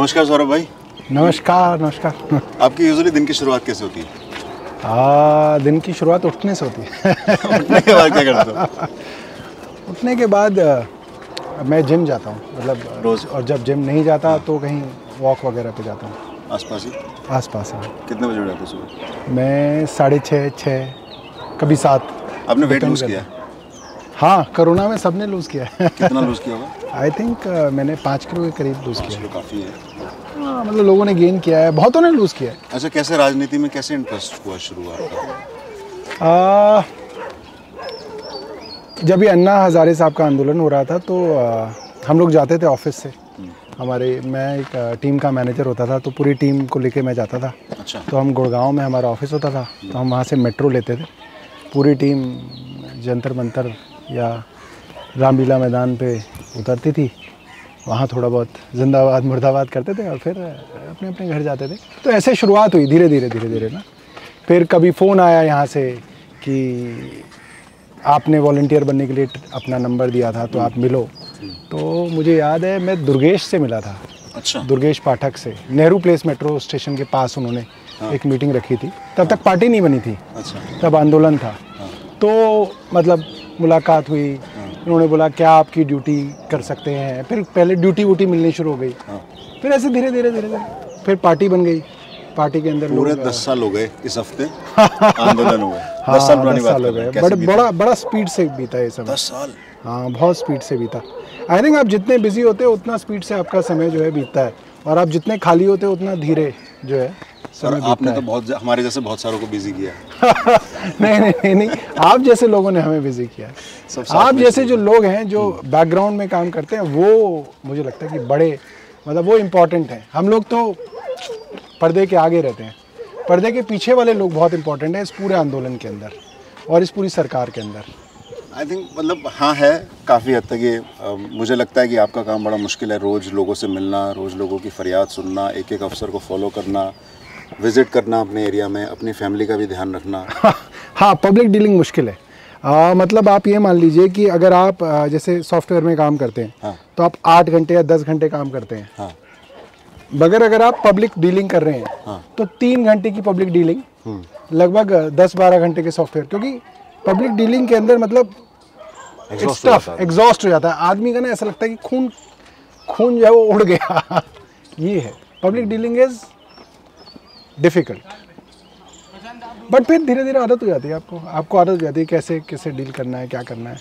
नमस्कार सौरभ भाई। नमस्कार नमस्कार। आपकी यूजुअली दिन की शुरुआत कैसे होती है? आ, दिन की शुरुआत उठने से होती है। उठने के बाद क्या करते हो? उठने के बाद मैं जिम जाता हूँ मतलब रोज़? और जब जिम नहीं जाता तो कहीं वॉक वगैरह पे जाता हूँ। आसपास ही? आसपास हाँ। कितने बजे उठ जाते हो सुबह? मैं साढ़े छः छः कभी सात। आपने वेट लूज किया? हाँ कोरोना में सबने लूज़ किया है। कितना लूज किया होगा? आई थिंक मैंने पाँच किलो के करीब लूज़ किया काफ़ी है। है मतलब लोगों ने गेन किया है। बहुतों ने लूज़ किया है। अच्छा कैसे राजनीति में कैसे इंटरेस्ट हुआ शुरुआत जब ये अन्ना हज़ारे साहब का आंदोलन हो रहा था तो आ, हम लोग जाते थे ऑफ़िस से। हमारे मैं एक टीम का मैनेजर होता था तो पूरी टीम को लेके मैं जाता था। अच्छा। तो हम गुड़गांव में हमारा ऑफ़िस होता था तो हम वहाँ से मेट्रो लेते थे। पूरी टीम जंतर मंतर या रामलीला मैदान पे उतरती थी वहाँ थोड़ा बहुत जिंदाबाद मुर्दाबाद करते थे और फिर अपने अपने घर जाते थे। तो ऐसे शुरुआत हुई धीरे धीरे धीरे धीरे ना। फिर कभी फ़ोन आया यहाँ से कि आपने वॉल्टियर बनने के लिए अपना नंबर दिया था तो आप मिलो। तो मुझे याद है मैं दुर्गेश से मिला था। अच्छा। दुर्गेश पाठक से। नेहरू प्लेस मेट्रो स्टेशन के पास उन्होंने एक मीटिंग रखी थी। तब तक पार्टी नहीं बनी थी। अच्छा। तब आंदोलन था। तो मतलब मुलाकात हुई। उन्होंने बोला क्या आपकी ड्यूटी कर सकते हैं? फिर पहले ड्यूटी वूटी मिलनी शुरू हो गई। हाँ। फिर ऐसे धीरे धीरे धीरे धीरे। फिर पार्टी बन गई। पार्टी के अंदर पूरे दस साल हो गए इस हफ़्ते। आंदोलन हुए हाँ, दस साल पुरानी बात हो गए। बड़ा बड़ा बड़ा स्पीड से बीता ये समय। दस साल? हाँ बहुत स्पीड से बीता। आई थिंक आप जितने बिज़ी होते हो उतना स्पीड से आपका समय जो है बीतता है। और आप जितने खाली होते हो उतना धीरे जो है समय आपने तो बहुत हमारे जैसे बहुत सारों को बिज़ी किया नहीं नहीं नहीं नहीं आप जैसे लोगों ने हमें बिज़ी किया सब आप जैसे जो लोग हैं जो बैकग्राउंड में काम करते हैं वो मुझे लगता है कि बड़े मतलब वो इम्पोर्टेंट हैं। हम लोग तो पर्दे के आगे रहते हैं। पर्दे के पीछे वाले लोग बहुत इंपॉर्टेंट हैं इस पूरे आंदोलन के अंदर और इस पूरी सरकार के अंदर। आई थिंक मतलब हाँ है काफ़ी हद तक ये मुझे लगता है कि आपका काम बड़ा मुश्किल है। रोज़ लोगों से मिलना रोज़ लोगों की फरियाद सुनना एक एक अफसर को फॉलो करना विज़िट करना अपने एरिया में अपनी फैमिली का भी ध्यान रखना। हाँ पब्लिक डीलिंग मुश्किल है। आ, मतलब आप ये मान लीजिए कि अगर आप जैसे सॉफ्टवेयर में काम करते हैं हाँ। तो आप आठ घंटे या दस घंटे काम करते हैं। हाँ। मगर अगर आप पब्लिक डीलिंग कर रहे हैं हाँ। तो तीन घंटे की पब्लिक डीलिंग लगभग दस बारह घंटे के सॉफ्टवेयर क्योंकि पब्लिक डीलिंग के अंदर मतलब। एग्जॉस्ट हो जाता है। आदमी का ना ऐसा लगता है कि खून खून जो है वो उड़ गया। ये है। Public dealing is difficult. But फिर धीरे धीरे आदत हो जाती है आपको। आपको आदत हो जाती है कैसे कैसे डील करना है क्या करना है।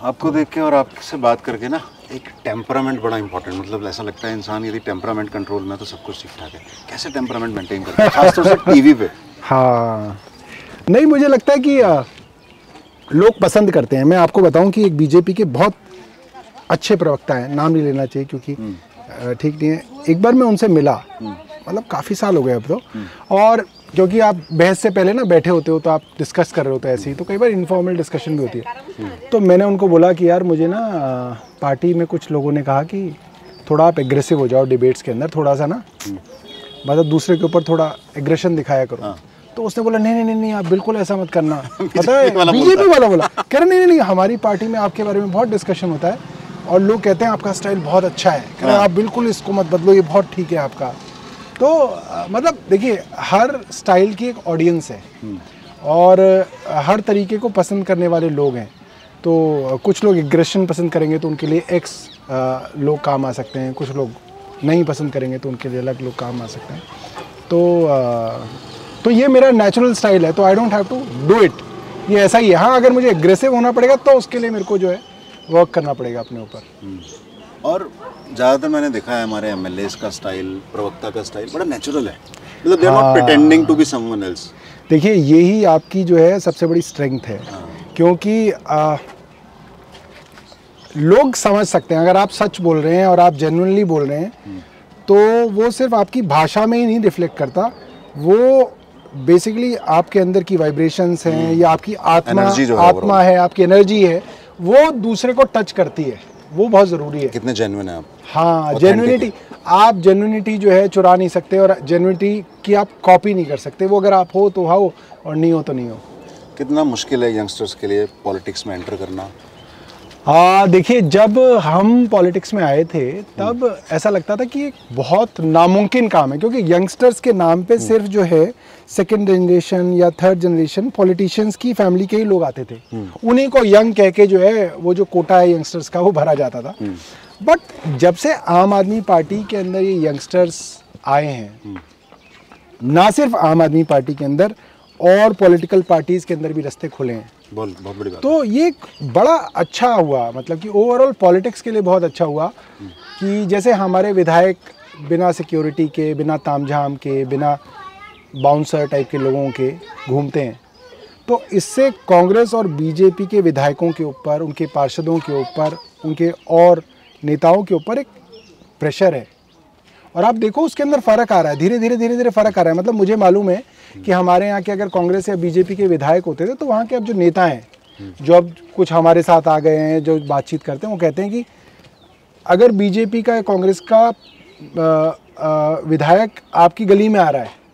आपको देख के और आपसे बात करके ना एक टेम्परामेंट बड़ा इंपॉर्टेंट मतलब ऐसा लगता है इंसान यदि टेम्परामेंट कंट्रोल में तो सब कुछ ठीक ठाक है। कैसे टेम्परामेंट मेंटेन करते हैं? खासतौर से टीवी पे। हाँ। नहीं मुझे लगता है कि लोग पसंद करते हैं। मैं आपको बताऊँ कि एक बीजेपी के बहुत अच्छे प्रवक्ता हैं। नाम नहीं लेना चाहिए क्योंकि ठीक नहीं है। एक बार मैं उनसे मिला। मतलब काफ़ी साल हो गए अब तो। और क्योंकि आप बहस से पहले ना बैठे होते हो तो आप डिस्कस कर रहे होते ऐसे ही तो कई बार इनफॉर्मल डिस्कशन भी होती है। तो मैंने उनको बोला कि यार मुझे ना पार्टी में कुछ लोगों ने कहा कि थोड़ा आप एग्रेसिव हो जाओ डिबेट्स के अंदर थोड़ा सा ना मतलब दूसरे के ऊपर थोड़ा एग्रेशन दिखाया करो। तो उसने बोला नहीं नहीं नहीं आप बिल्कुल ऐसा मत करना। पता है बीजेपी वाला बोला। कह रहे नहीं नहीं हमारी पार्टी में आपके बारे में बहुत डिस्कशन होता है और लोग कहते हैं आपका स्टाइल बहुत अच्छा है। कह रहे हैं, आप बिल्कुल इसको मत बदलो ये बहुत ठीक है आपका। तो मतलब देखिए, हर स्टाइल की एक ऑडियंस है। और, हर तरीके को पसंद करने वाले लोग हैं। तो कुछ लोग एग्रेशन पसंद करेंगे तो उनके लिए एक्स लोग काम आ सकते हैं। कुछ लोग नहीं पसंद करेंगे तो उनके लिए अलग लोग काम आ सकते हैं। तो तो ये मेरा नेचुरल स्टाइल है तो I don't have to do it ये ऐसा ही है। हाँ अगर मुझे एग्रेसिव होना पड़ेगा तो उसके लिए मेरे को जो है वर्क करना पड़ेगा अपने ऊपर। और ज़्यादातर मैंने देखा है हमारे एम का स्टाइल प्रवक्ता का स्टाइल बड़ा नेचुरल है। मतलब they are not pretending to be someone else देखिए यही आपकी जो है सबसे बड़ी स्ट्रेंथ है। क्योंकि आ, लोग समझ सकते हैं अगर आप सच बोल रहे हैं और आप जेन्युइनली बोल रहे हैं तो वो सिर्फ़ आपकी भाषा में ही नहीं रिफ्लेक्ट करता। वो बेसिकली आपके अंदर की वाइब्रेशंस हैं या आपकी आत्मा है आत्मा है आपकी एनर्जी है वो दूसरे को टच करती है। वो बहुत ज़रूरी है। कितने जेन्युइन है आप? हाँ जेन्युइनिटी आप जेन्युइनिटी जो है चुरा नहीं सकते और जेन्युइनिटी की आप कॉपी नहीं कर सकते। वो अगर आप हो तो हो और नहीं हो तो नहीं हो। कितना मुश्किल है यंगस्टर्स के लिए पॉलिटिक्स में एंटर करना? हाँ देखिए जब हम पॉलिटिक्स में आए थे तब ऐसा लगता था कि बहुत नामुमकिन काम है क्योंकि यंगस्टर्स के नाम पे सिर्फ़ जो है सेकंड जनरेशन या थर्ड जनरेशन पॉलिटिशियंस की फैमिली के ही लोग आते थे। उन्हीं को यंग कह के जो है वो जो कोटा है यंगस्टर्स का वो भरा जाता था। बट जब से आम आदमी पार्टी के अंदर ये यंगस्टर्स आए हैं ना सिर्फ़ आम आदमी पार्टी के अंदर और पॉलिटिकल पार्टीज़ के अंदर भी रास्ते खुले हैं। बहुत बहुत बड़ी बात तो ये एक बड़ा अच्छा हुआ मतलब कि ओवरऑल पॉलिटिक्स के लिए बहुत अच्छा हुआ कि जैसे हमारे विधायक बिना सिक्योरिटी के बिना तामझाम के बिना बाउंसर टाइप के लोगों के घूमते हैं। तो इससे कांग्रेस और बीजेपी के विधायकों के ऊपर उनके पार्षदों के ऊपर उनके और नेताओं के ऊपर एक प्रेशर है। और आप देखो उसके अंदर फ़र्क आ रहा है। धीरे धीरे धीरे धीरे फ़र्क आ रहा है। मतलब मुझे मालूम है कि हमारे यहाँ के अगर कांग्रेस या बीजेपी के विधायक होते थे तो वहाँ के अब जो नेता हैं जो अब कुछ हमारे साथ आ गए हैं जो बातचीत करते हैं वो कहते हैं कि अगर बीजेपी का या कांग्रेस का अ, अ, विधायक आपकी गली में आ रहा है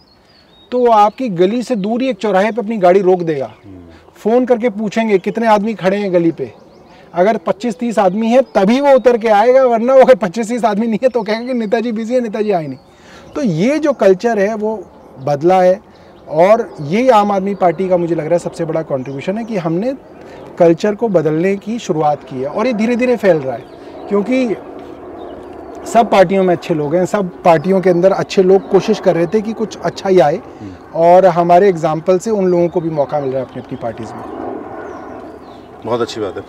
तो आपकी गली से दूर एक चौराहे पे अपनी गाड़ी रोक देगा। फ़ोन करके पूछेंगे, कितने आदमी खड़े हैं गली पे? अगर 25-30 आदमी है, तभी वो उतर के आएगा, वरना वो अगर 25-30 आदमी नहीं है तो कहेंगे कि नेताजी बिज़ी है, नेताजी आए नहीं। तो ये जो कल्चर है, वो बदला है और ये आम आदमी पार्टी का मुझे लग रहा है सबसे बड़ा कंट्रीब्यूशन है कि हमने कल्चर को बदलने की शुरुआत की है और ये धीरे धीरे फैल रहा है। क्योंकि सब पार्टियों में अच्छे लोग हैं सब पार्टियों के अंदर अच्छे लोग कोशिश कर रहे थे कि कुछ अच्छा ही आए और हमारे एग्ज़ाम्पल से उन लोगों को भी मौका मिल रहा है अपनी अपनी पार्टीज़ में। बहुत अच्छी बात है।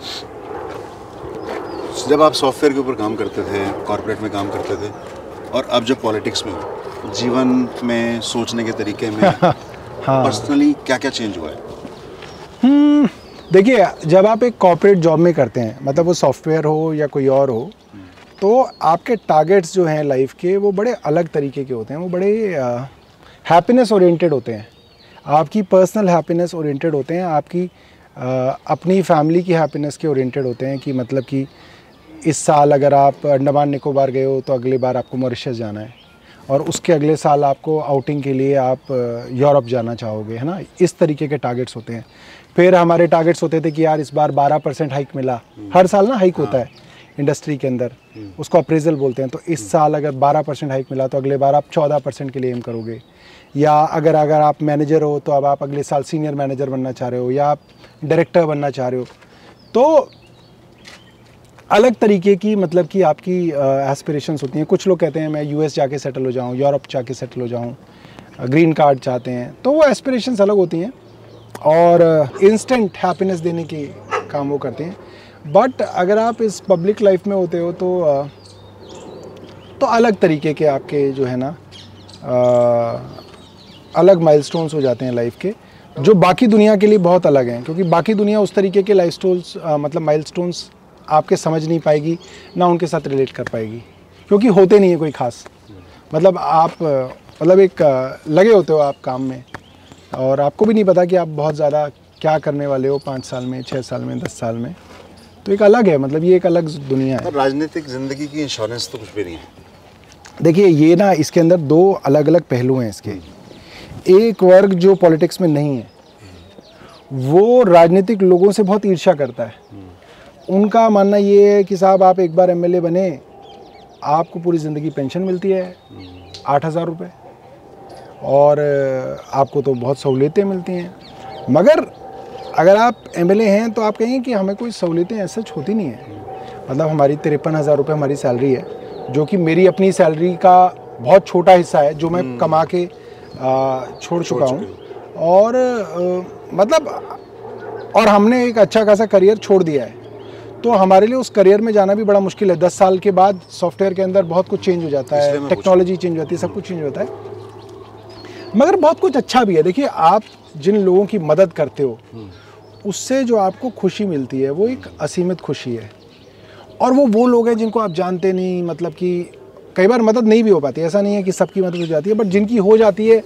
जब आप सॉफ्टवेयर के ऊपर काम करते थे कॉर्पोरेट में काम करते थे और अब जब पॉलिटिक्स में हो जीवन में सोचने के तरीके में हाँ। पर्सनली क्या क्या चेंज हुआ है? देखिए जब आप एक कॉरपोरेट जॉब में करते हैं मतलब वो सॉफ्टवेयर हो या कोई और हो तो आपके टारगेट्स जो हैं लाइफ के वो बड़े अलग तरीके के होते हैं वो बड़े हैप्पीनेस ओरिएंटेड होते हैं। आपकी पर्सनल हैप्पीनेस ओरिएंटेड होते हैं आपकी अ, अपनी फैमिली की हैप्पीनेस के ओरिएंटेड होते हैं कि मतलब कि इस साल अगर आप अंडमान निकोबार गए हो तो अगली बार आपको मॉरिशस जाना है। और उसके अगले साल आपको आउटिंग के लिए आप यूरोप जाना चाहोगे है ना? इस तरीके के टारगेट्स होते हैं। फिर हमारे टारगेट्स होते थे कि यार इस बार 12 परसेंट हाइक मिला। हर साल ना हाइक होता है। इंडस्ट्री के अंदर उसको अप्रेजल बोलते हैं। तो इस साल अगर 12 परसेंट हाइक मिला तो अगले बार आप 14 परसेंट के लिए एम करोगे। या अगर अगर आप मैनेजर हो तो अब आप अगले साल सीनियर मैनेजर बनना चाह रहे हो या आप डायरेक्टर बनना चाह रहे हो। तो अलग तरीके की मतलब कि आपकी एस्पिरेशंस होती हैं। कुछ लोग कहते हैं मैं यूएस जाके सेटल हो जाऊँ यूरोप जाके सेटल हो जाऊँ ग्रीन कार्ड चाहते हैं। तो वो एस्पिरेशंस अलग होती हैं और इंस्टेंट हैप्पीनेस देने की काम वो करते हैं। बट अगर आप इस पब्लिक लाइफ में होते हो तो तो अलग तरीके के आपके जो है ना अ, अलग माइलस्टोन्स हो जाते हैं लाइफ के जो बाकी दुनिया के लिए बहुत अलग हैं। क्योंकि बाकी दुनिया उस तरीके के लाइफ स्टोल्स मतलब माइलस्टोन्स आपके समझ नहीं पाएगी ना उनके साथ रिलेट कर पाएगी। क्योंकि होते नहीं है कोई खास। मतलब आप मतलब एक लगे होते हो आप काम में। और आपको भी नहीं पता कि आप बहुत ज़्यादा क्या करने वाले हो पाँच साल में छः साल में दस साल में। तो एक अलग है मतलब ये एक अलग दुनिया है। राजनीतिक ज़िंदगी की इंश्योरेंस तो कुछ भी नहीं है। देखिए ये ना इसके अंदर दो अलग अलग पहलू हैं इसके। एक वर्ग जो पॉलिटिक्स में नहीं है वो राजनीतिक लोगों से बहुत ईर्ष्या करता है। उनका मानना ये है कि साहब आप एक बार एमएलए बने आपको पूरी ज़िंदगी पेंशन मिलती है आठ हज़ार रुपये और आपको तो बहुत सहूलियतें मिलती हैं। मगर अगर आप एमएलए हैं तो आप कहेंगे कि हमें कोई सहूलियतें ऐसा होती नहीं है। मतलब हमारी तिरपन हज़ार रुपये हमारी सैलरी है जो कि मेरी अपनी सैलरी का बहुत छोटा हिस्सा है जो मैं कमा के आ, छोड़ चुका हूँ। और अ, मतलब और हमने एक अच्छा खासा करियर छोड़ दिया है। तो हमारे लिए उस करियर में जाना भी बड़ा मुश्किल है। दस साल के बाद सॉफ्टवेयर के अंदर बहुत कुछ चेंज हो जाता है टेक्नोलॉजी चेंज हो। जाती है सब कुछ चेंज होता है। मगर बहुत कुछ अच्छा भी है। देखिए आप जिन लोगों की मदद करते हो उससे जो आपको खुशी मिलती है वो एक असीमित खुशी है। और वो वो लोग हैं जिनको आप जानते नहीं मतलब कि कई बार मदद नहीं भी हो पाती। ऐसा नहीं है कि सबकी मदद हो जाती है बट जिनकी हो जाती है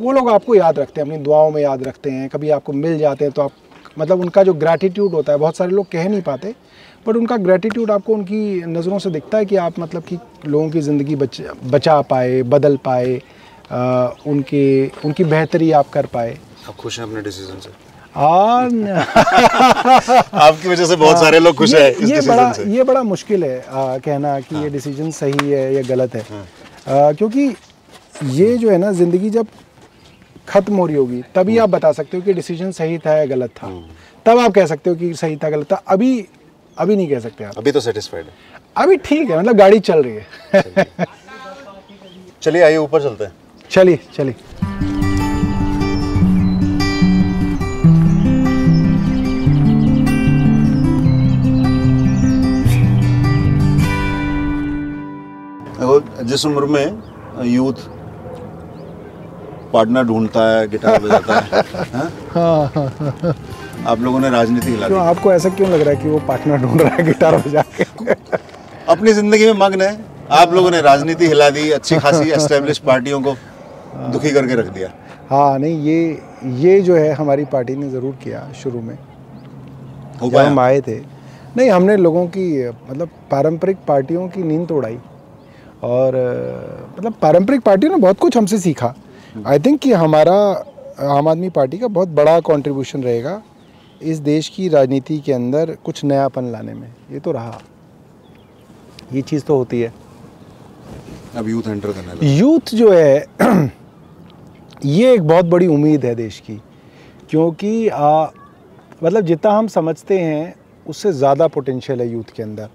वो लोग आपको याद रखते हैं अपनी दुआओं में याद रखते हैं। कभी आपको मिल जाते हैं तो आप मतलब उनका जो ग्रैटिट्यूड होता है बहुत सारे लोग कह नहीं पाते बट उनका ग्रैटिट्यूड आपको उनकी नज़रों से दिखता है कि आप मतलब कि लोगों की ज़िंदगी बच बचा पाए बदल पाए अ, उनके उनकी बेहतरी आप कर पाए। आप खुश हैं अपने डिसीज़न से? आपकी वजह से बहुत सारे लोग खुश हाँ, ये, हैं बड़ा से। ये बड़ा मुश्किल है आ, कहना कि हाँ। ये डिसीज़न सही है या गलत है। हाँ। आ, क्योंकि ये जो है ना ज़िंदगी जब ख़त्म हो रही होगी तभी आप बता सकते हो कि डिसीज़न सही था या गलत था। तब आप कह सकते हो कि सही था गलत था। अभी अभी नहीं कह सकते आप। अभी तो सेटिस्फाइड है। अभी ठीक है मतलब गाड़ी चल रही है। चलिए आइए ऊपर चलते हैं। चलिए चलिए। जिस उम्र में यूथ पार्टनर ढूंढता है गिटार बजाता है हाँ? हाँ हाँ हाँ। आप लोगों ने राजनीति हिला क्यों आपको ऐसा क्यों लग रहा है कि वो पार्टनर ढूंढ रहा है गिटार बजा के? अपनी ज़िंदगी में मग्न है। आप लोगों ने राजनीति हिला दी अच्छी खासी एस्टेब्लिश पार्टियों को दुखी करके रख दिया। हाँ नहीं ये ये जो है हमारी पार्टी ने ज़रूर किया शुरू में। जब हम आए थे। नहीं हमने लोगों की मतलब पारंपरिक पार्टियों की नींद तोड़ाई। और मतलब पारंपरिक पार्टियों ने बहुत कुछ हमसे सीखा। आई थिंक कि हमारा आम आदमी पार्टी का बहुत बड़ा कंट्रीब्यूशन रहेगा इस देश की राजनीति के अंदर कुछ नयापन लाने में। ये तो रहा। ये चीज़ तो होती है। अब यूथ एंटर करने यूथ जो है ये एक बहुत बड़ी उम्मीद है देश की। क्योंकि आ, मतलब जितना हम समझते हैं उससे ज़्यादा पोटेंशियल है यूथ के अंदर।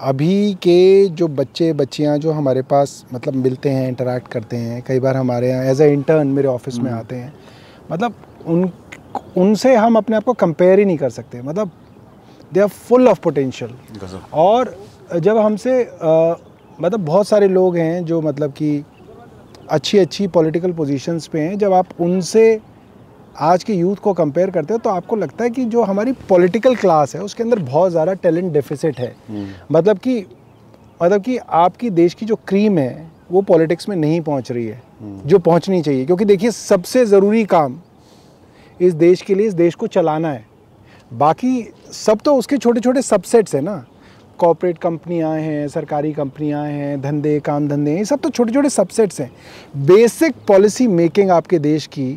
अभी के जो बच्चे बच्चियाँ जो हमारे पास मतलब मिलते हैं इंटरेक्ट करते हैं कई बार हमारे यहाँ एज ए इंटर्न मेरे ऑफ़िस में आते हैं मतलब उन उनसे हम अपने आप को कंपेयर ही नहीं कर सकते मतलब they are full of potential और जब हमसे मतलब बहुत सारे लोग हैं जो मतलब कि अच्छी अच्छी पॉलिटिकल पोजीशंस पे हैं जब आप उनसे आज के यूथ को कंपेयर करते हो तो आपको लगता है कि जो हमारी पॉलिटिकल क्लास है उसके अंदर बहुत ज़्यादा टैलेंट डेफिसिट है। मतलब कि मतलब कि आपकी देश की जो क्रीम है वो पॉलिटिक्स में नहीं पहुँच रही है जो पहुंचनी चाहिए। क्योंकि देखिए सबसे ज़रूरी काम इस देश के लिए इस देश को चलाना है। बाकी सब तो उसके छोटे छोटे सबसेट्स हैं ना। कॉरपोरेट कंपनियाँ हैं सरकारी कंपनियाँ हैं धंधे काम धंधे हैं ये सब तो छोटे छोटे सबसेट्स हैं। बेसिक पॉलिसी मेकिंग आपके देश की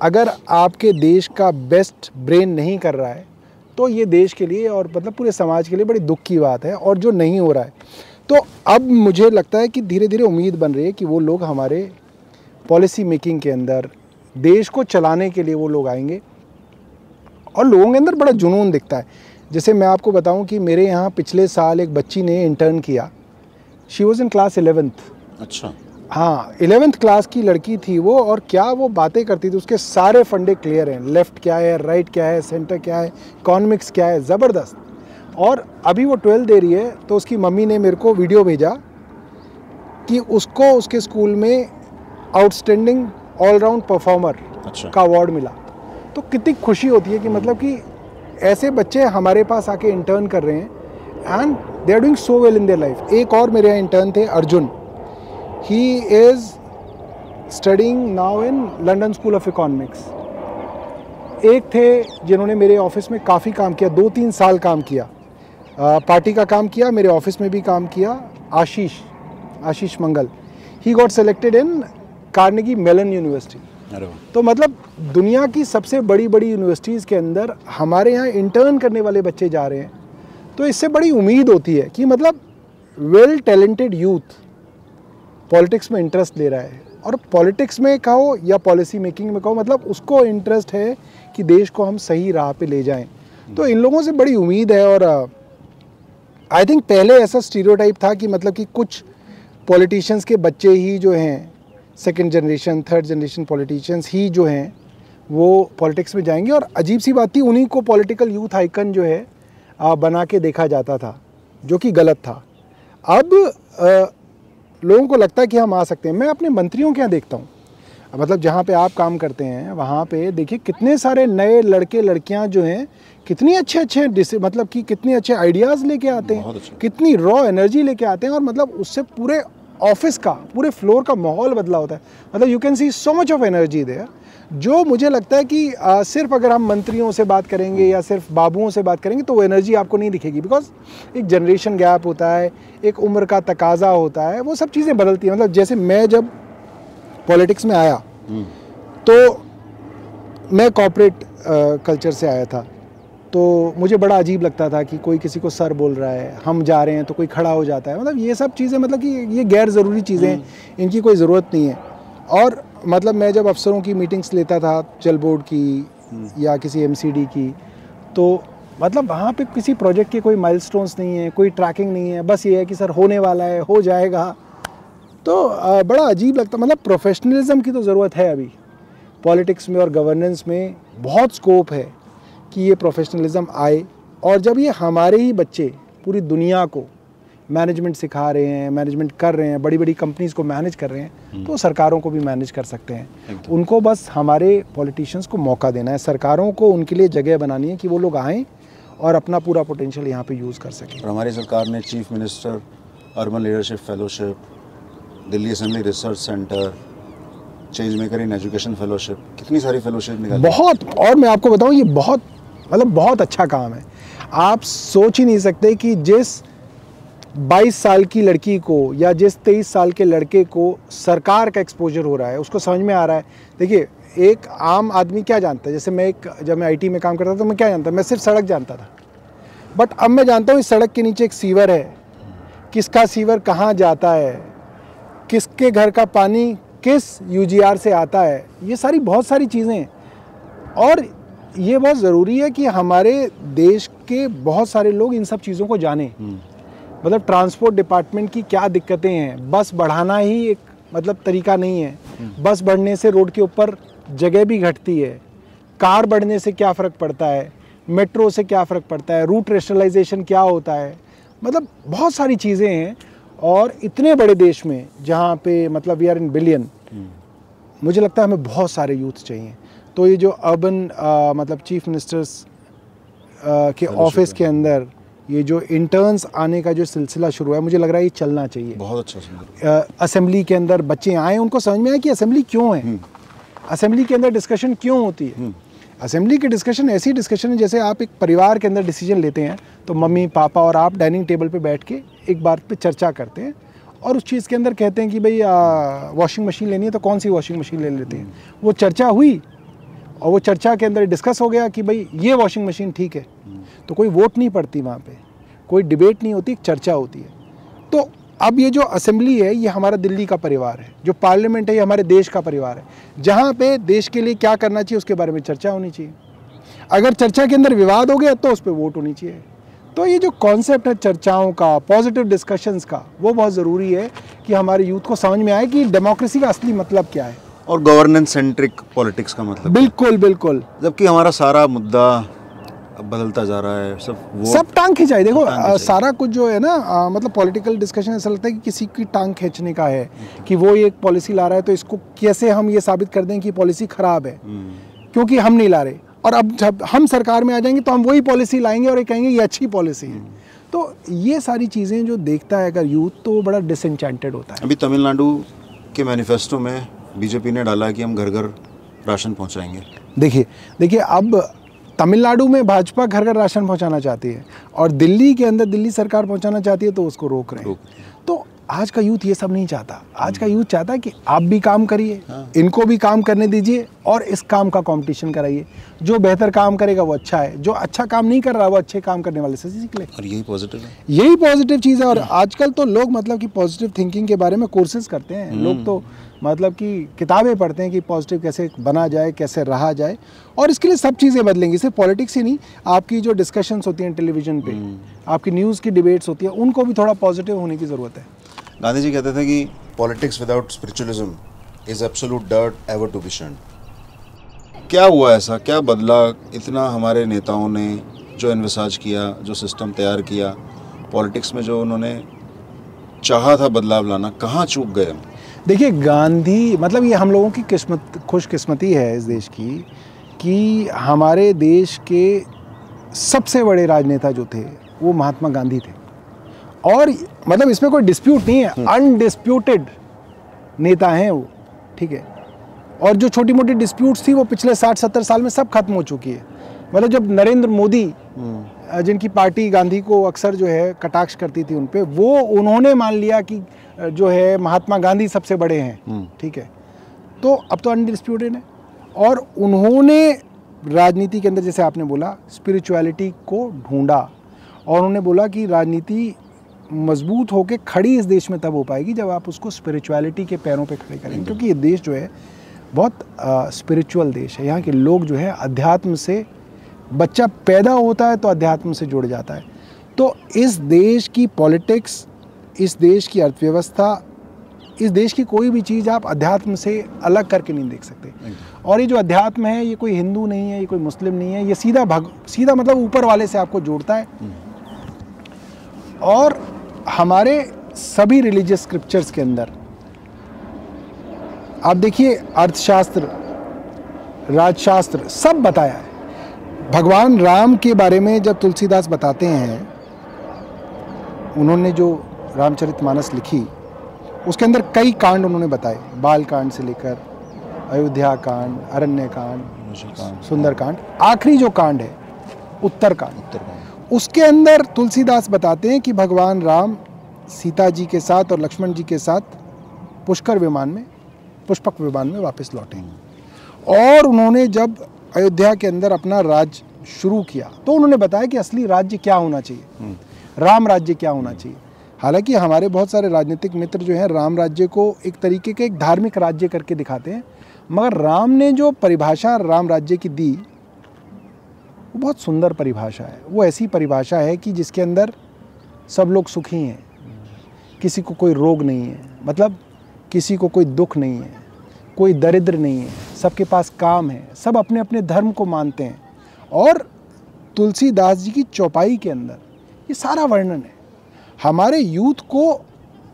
अगर आपके देश का बेस्ट ब्रेन नहीं कर रहा है तो ये देश के लिए और मतलब पूरे समाज के लिए बड़ी दुख की बात है और जो नहीं हो रहा है। तो अब मुझे लगता है कि धीरे धीरे उम्मीद बन रही है कि वो लोग हमारे पॉलिसी मेकिंग के अंदर, देश को चलाने के लिए वो लोग आएँगे। और लोगों के अंदर बड़ा जुनून दिखता है। जैसे मैं आपको बताऊँ कि मेरे यहाँ पिछले साल एक बच्ची ने इंटर्न किया। She was in class eleventh अच्छा। हाँ इलेवेंथ क्लास की लड़की थी वो और क्या वो बातें करती थी उसके सारे फंडे क्लियर हैं। लेफ़्ट क्या है राइट क्या है सेंटर क्या है इकोनॉमिक्स क्या है ज़बरदस्त। और अभी वो ट्वेल्थ दे रही है तो उसकी मम्मी ने मेरे को वीडियो भेजा कि उसको उसके स्कूल में आउटस्टैंडिंग ऑलराउंड परफॉर्मर अच्छा। का अवार्ड मिला। तो कितनी खुशी होती है कि मतलब कि ऐसे बच्चे हमारे पास आके इंटर्न कर रहे हैं। And they are doing so well in their life एक और मेरे यहाँ इंटर्न थे Arjun. He is studying now in London School of Economics एक थे जिन्होंने मेरे ऑफ़िस में काफ़ी काम किया दो तीन साल काम किया। पार्टी का काम किया मेरे ऑफ़िस में भी काम किया Ashish Ashish Mangal. He got selected in Carnegie Mellon University तो मतलब दुनिया की सबसे बड़ी बड़ी यूनिवर्सिटीज़ के अंदर हमारे यहाँ इंटर्न करने वाले बच्चे जा रहे हैं। तो इससे बड़ी उम्मीद होती है कि मतलब वेल टैलेंटेड यूथ पॉलिटिक्स में इंटरेस्ट ले रहा है। और पॉलिटिक्स में कहो या पॉलिसी मेकिंग में कहो मतलब उसको इंटरेस्ट है कि देश को हम सही राह पे ले जाएँ। तो इन लोगों से बड़ी उम्मीद है और आई थिंक पहले ऐसा स्टीरियोटाइप था कि मतलब कि कुछ पॉलिटिशियंस के बच्चे ही जो हैं second generation third generation politicians ही जो हैं वो पॉलिटिक्स में जाएँगे। और अजीब सी बात थी उन्हीं को पॉलिटिकल यूथ आइकन जो है आ, बना के देखा जाता था जो कि गलत था। अब आ, लोगों को लगता है कि हम आ सकते हैं। मैं अपने मंत्रियों के यहाँ देखता हूँ। मतलब जहाँ पे आप काम करते हैं वहाँ पे देखिए कितने सारे नए लड़के लड़कियाँ जो हैं कितनी अच्छे अच्छे मतलब कि कितने अच्छे आइडियाज़ लेके आते हैं कितनी रॉ एनर्जी लेके आते हैं और मतलब उससे पूरे ऑफ़िस का पूरे फ्लोर का माहौल बदला होता है। मतलब you can see so much of energy there जो मुझे लगता है कि आ, सिर्फ़ अगर हम मंत्रियों से बात करेंगे या सिर्फ़ बाबुओं से बात करेंगे तो वो एनर्जी आपको नहीं दिखेगी। बिकॉज़ एक जनरेशन गैप होता है एक उम्र का तकाजा होता है वो सब चीज़ें बदलती हैं। मतलब जैसे मैं जब पॉलिटिक्स में आया तो मैं कॉपरेट कल्चर से आया था। तो मुझे बड़ा अजीब लगता था कि कोई किसी को सर बोल रहा है हम जा रहे हैं तो कोई खड़ा हो जाता है। मतलब ये सब चीज़ें मतलब कि ये गैर ज़रूरी चीज़ें हैं इनकी कोई ज़रूरत नहीं है। और मतलब मैं जब अफसरों की मीटिंग्स लेता था जल बोर्ड की या किसी एमसीडी की तो मतलब वहाँ पे किसी प्रोजेक्ट के कोई माइलस्टोन्स नहीं है कोई ट्रैकिंग नहीं है बस ये है कि सर होने वाला है हो जाएगा। तो अ, बड़ा अजीब लगता मतलब प्रोफेशनलिज्म की तो ज़रूरत है अभी। पॉलिटिक्स में और गवर्नेंस में बहुत स्कोप है कि ये प्रोफेशनलिज्म आए। और जब ये हमारे ही बच्चे पूरी दुनिया को मैनेजमेंट सिखा रहे हैं मैनेजमेंट कर रहे हैं बड़ी बड़ी कंपनीज़ को मैनेज कर रहे हैं तो सरकारों को भी मैनेज कर सकते हैं। उनको बस हमारे पॉलिटिशियंस को मौका देना है। सरकारों को उनके लिए जगह बनानी है कि वो लोग आएँ और अपना पूरा पोटेंशियल यहाँ पे यूज़ कर सकें। और हमारी सरकार ने chief minister urban leadership fellowship Delhi assembly research centre change maker in education fellowship कितनी सारी फेलोशिप निकाली। बहुत और मैं आपको बताऊँ ये बहुत मतलब बहुत अच्छा काम है। आप सोच ही नहीं सकते कि जिस 22 साल की लड़की को या जिस 23 साल के लड़के को सरकार का एक्सपोजर हो रहा है, उसको समझ में आ रहा है। देखिए, एक आम आदमी क्या जानता है? जैसे मैं एक, जब मैं आईटी में काम करता था तो मैं क्या जानता, मैं सिर्फ़ सड़क जानता था। बट अब मैं जानता हूँ इस सड़क के नीचे एक सीवर है। किसका सीवर कहाँ जाता है? किसके घर का पानी किस यूजीआर से आता है? ये सारी, बहुत सारी चीज़ें। और ये बहुत ज़रूरी है कि हमारे देश के बहुत सारे लोग इन सब चीज़ों को जानें। मतलब ट्रांसपोर्ट डिपार्टमेंट की क्या दिक्कतें हैं? बस बढ़ाना ही एक मतलब तरीका नहीं है। बस बढ़ने से रोड के ऊपर जगह भी घटती है। कार बढ़ने से क्या फ़र्क पड़ता है? मेट्रो से क्या फ़र्क पड़ता है? रूट रेशनलाइजेशन क्या होता है? मतलब बहुत सारी चीज़ें हैं और इतने बड़े देश में जहाँ पे मतलब वी आर इन बिलियन मुझे लगता है हमें बहुत सारे यूथ चाहिए। तो ये जो अर्बन मतलब चीफ मिनिस्टर्स के ऑफ़िस के अंदर ये जो इंटर्न्स आने का जो सिलसिला शुरू है मुझे लग रहा है ये चलना चाहिए। बहुत अच्छा असेंबली के अंदर बच्चे आए उनको समझ में आए कि असेंबली क्यों है? असेंबली के अंदर डिस्कशन क्यों होती है? असेंबली की डिस्कशन ऐसी डिस्कशन है जैसे आप एक परिवार के अंदर डिसीज़न लेते हैं तो मम्मी पापा और आप डाइनिंग टेबल पे बैठ के एक बात पे चर्चा करते हैं और उस चीज़ के अंदर कहते हैं कि भाई वॉशिंग मशीन लेनी है तो कौन सी वॉशिंग मशीन ले लेते हैं? वो चर्चा हुई और वो चर्चा के अंदर डिस्कस हो गया कि भाई ये वॉशिंग मशीन ठीक है। तो कोई वोट नहीं पड़ती वहाँ पे। कोई डिबेट नहीं होती चर्चा होती है। तो अब ये जो असेंबली है ये हमारा दिल्ली का परिवार है। जो पार्लियामेंट है ये हमारे देश का परिवार है। जहाँ पे देश के लिए क्या करना चाहिए उसके बारे में चर्चा होनी चाहिए। अगर चर्चा के अंदर विवाद हो गया तो उस पर वोट होनी चाहिए। तो ये जो कॉन्सेप्ट है चर्चाओं का पॉजिटिव डिस्कशंस का वो बहुत ज़रूरी है कि हमारे यूथ को समझ में आए कि डेमोक्रेसी का असली मतलब क्या है। और गवर्नेंस सेंट्रिक पॉलिटिक्स का मतलब बिल्कुल बिल्कुल। जबकि हमारा सारा मुद्दा बदलता जा रहा है सब वो सब टांग खिंचाई। देखो अ, सारा कुछ जो है ना अ, मतलब पॉलिटिकल डिस्कशन ऐसा लगता है कि किसी की टांग खींचने का है कि वो एक पॉलिसी ला रहा है तो इसको कैसे हम ये साबित कर दें कि पॉलिसी खराब है? क्योंकि हम नहीं ला रहे। और अब जब हम सरकार में आ जाएँगे तो हम वही पॉलिसी लाएँगे और ये कहेंगे ये अच्छी पॉलिसी है। तो ये सारी चीज़ें जो देखता है अगर यूथ तो वो बड़ा डिसइंचेंटेड होता है। अभी तमिलनाडु के मैनिफेस्टो में बीजेपी ने डाला कि हम घर घर राशन पहुंचाएँगे। देखिए देखिए अब तमिलनाडु में भाजपा घर घर राशन पहुंचाना चाहती है और दिल्ली के अंदर दिल्ली सरकार पहुंचाना चाहती है तो उसको रोक रहे हैं। तो आज का यूथ ये सब नहीं चाहता। आज का यूथ चाहता है कि आप भी काम करिए इनको भी काम करने दीजिए और इस काम का कंपटीशन कराइए। जो बेहतर काम करेगा वो अच्छा है। जो अच्छा काम नहीं कर रहा वो अच्छे काम करने वाले से सीख ले। और यही पॉजिटिव है। यही पॉजिटिव चीज़ है और आजकल तो लोग मतलब कि पॉजिटिव थिंकिंग के बारे में कोर्सेज करते हैं। लोग तो मतलब कि किताबें पढ़ते हैं कि पॉजिटिव कैसे बना जाए कैसे रहा जाए और इसके लिए सब चीज़ें बदलेंगी सिर्फ़ पॉलिटिक्स ही नहीं आपकी जो डिस्कशंस होती हैं टेलीविज़न पे आपकी न्यूज़ की डिबेट्स होती है उनको भी थोड़ा पॉजिटिव होने की ज़रूरत है। गांधी जी कहते थे कि politics without spiritualism is absolute dirt ever to be शर्न क्या हुआ ऐसा? क्या बदला इतना हमारे नेताओं ने जो इन्विसाज किया जो सिस्टम तैयार किया पॉलिटिक्स में जो उन्होंने चाहा था बदलाव लाना कहाँ चूक गए हम? देखिए गांधी मतलब ये हम लोगों की किस्मत खुशकिस्मती है इस देश की कि हमारे देश के सबसे बड़े राजनेता जो थे वो महात्मा गांधी थे। और मतलब इसमें कोई डिस्प्यूट नहीं है अनडिस्प्यूटेड नेता हैं वो ठीक है? और जो छोटी मोटी डिस्प्यूट्स थी वो पिछले साठ सत्तर साल में सब खत्म हो चुकी है। मतलब जब नरेंद्र मोदी अ, जिनकी पार्टी गांधी को अक्सर जो है कटाक्ष करती थी उन पे वो उन्होंने मान लिया कि जो है महात्मा गांधी सबसे बड़े हैं। ठीक है? तो अब तो अनडिस्प्यूटेड है। और उन्होंने राजनीति के अंदर जैसे आपने बोला स्पिरिचुअलिटी को ढूंढा। और उन्होंने बोला कि राजनीति मज़बूत होकर खड़ी इस देश में तब हो पाएगी जब आप उसको स्पिरिचुअलिटी के पैरों पे खड़े करेंगे। क्योंकि ये देश जो है बहुत स्पिरिचुअल देश है। यहाँ के लोग जो है अध्यात्म से बच्चा पैदा होता है तो अध्यात्म से जुड़ जाता है। तो इस देश की पॉलिटिक्स इस देश की अर्थव्यवस्था इस देश की कोई भी चीज़ आप अध्यात्म से अलग करके नहीं देख सकते। और ये जो अध्यात्म है ये कोई हिंदू नहीं है ये कोई मुस्लिम नहीं है ये सीधा भग सीधा मतलब ऊपर वाले से आपको जोड़ता है। और हमारे सभी रिलीजियस स्क्रिप्चर्स के अंदर आप देखिए अर्थशास्त्र राजशास्त्र सब बताया है। भगवान राम के बारे में जब तुलसीदास बताते हैं उन्होंने जो रामचरितमानस लिखी उसके अंदर कई कांड उन्होंने बताए। बाल कांड से लेकर अयोध्या कांड अरण्य कांड सुंदर कांड आखिरी जो कांड है उत्तर कांड। उत्तर कांड। उसके अंदर तुलसीदास बताते हैं कि भगवान राम सीता जी के साथ और लक्ष्मण जी के साथ पुष्कर विमान में पुष्पक विमान में वापस लौटे। और उन्होंने जब अयोध्या के अंदर अपना राज शुरू किया। तो उन्होंने बताया कि असली राज्य क्या होना चाहिए। राम राज्य क्या होना चाहिए। हालाँकि हमारे बहुत सारे राजनीतिक मित्र जो हैं राम राज्य को एक तरीके के एक धार्मिक राज्य करके दिखाते हैं। मगर राम ने जो परिभाषा राम राज्य की दी वो बहुत सुंदर परिभाषा है। वो ऐसी परिभाषा है कि जिसके अंदर सब लोग सुखी हैं। किसी को कोई रोग नहीं है। मतलब किसी को कोई दुख नहीं है। कोई दरिद्र नहीं है। सबके पास काम है सब अपने अपने धर्म को मानते हैं। और तुलसीदास जी की चौपाई के अंदर ये सारा वर्णन है। हमारे यूथ को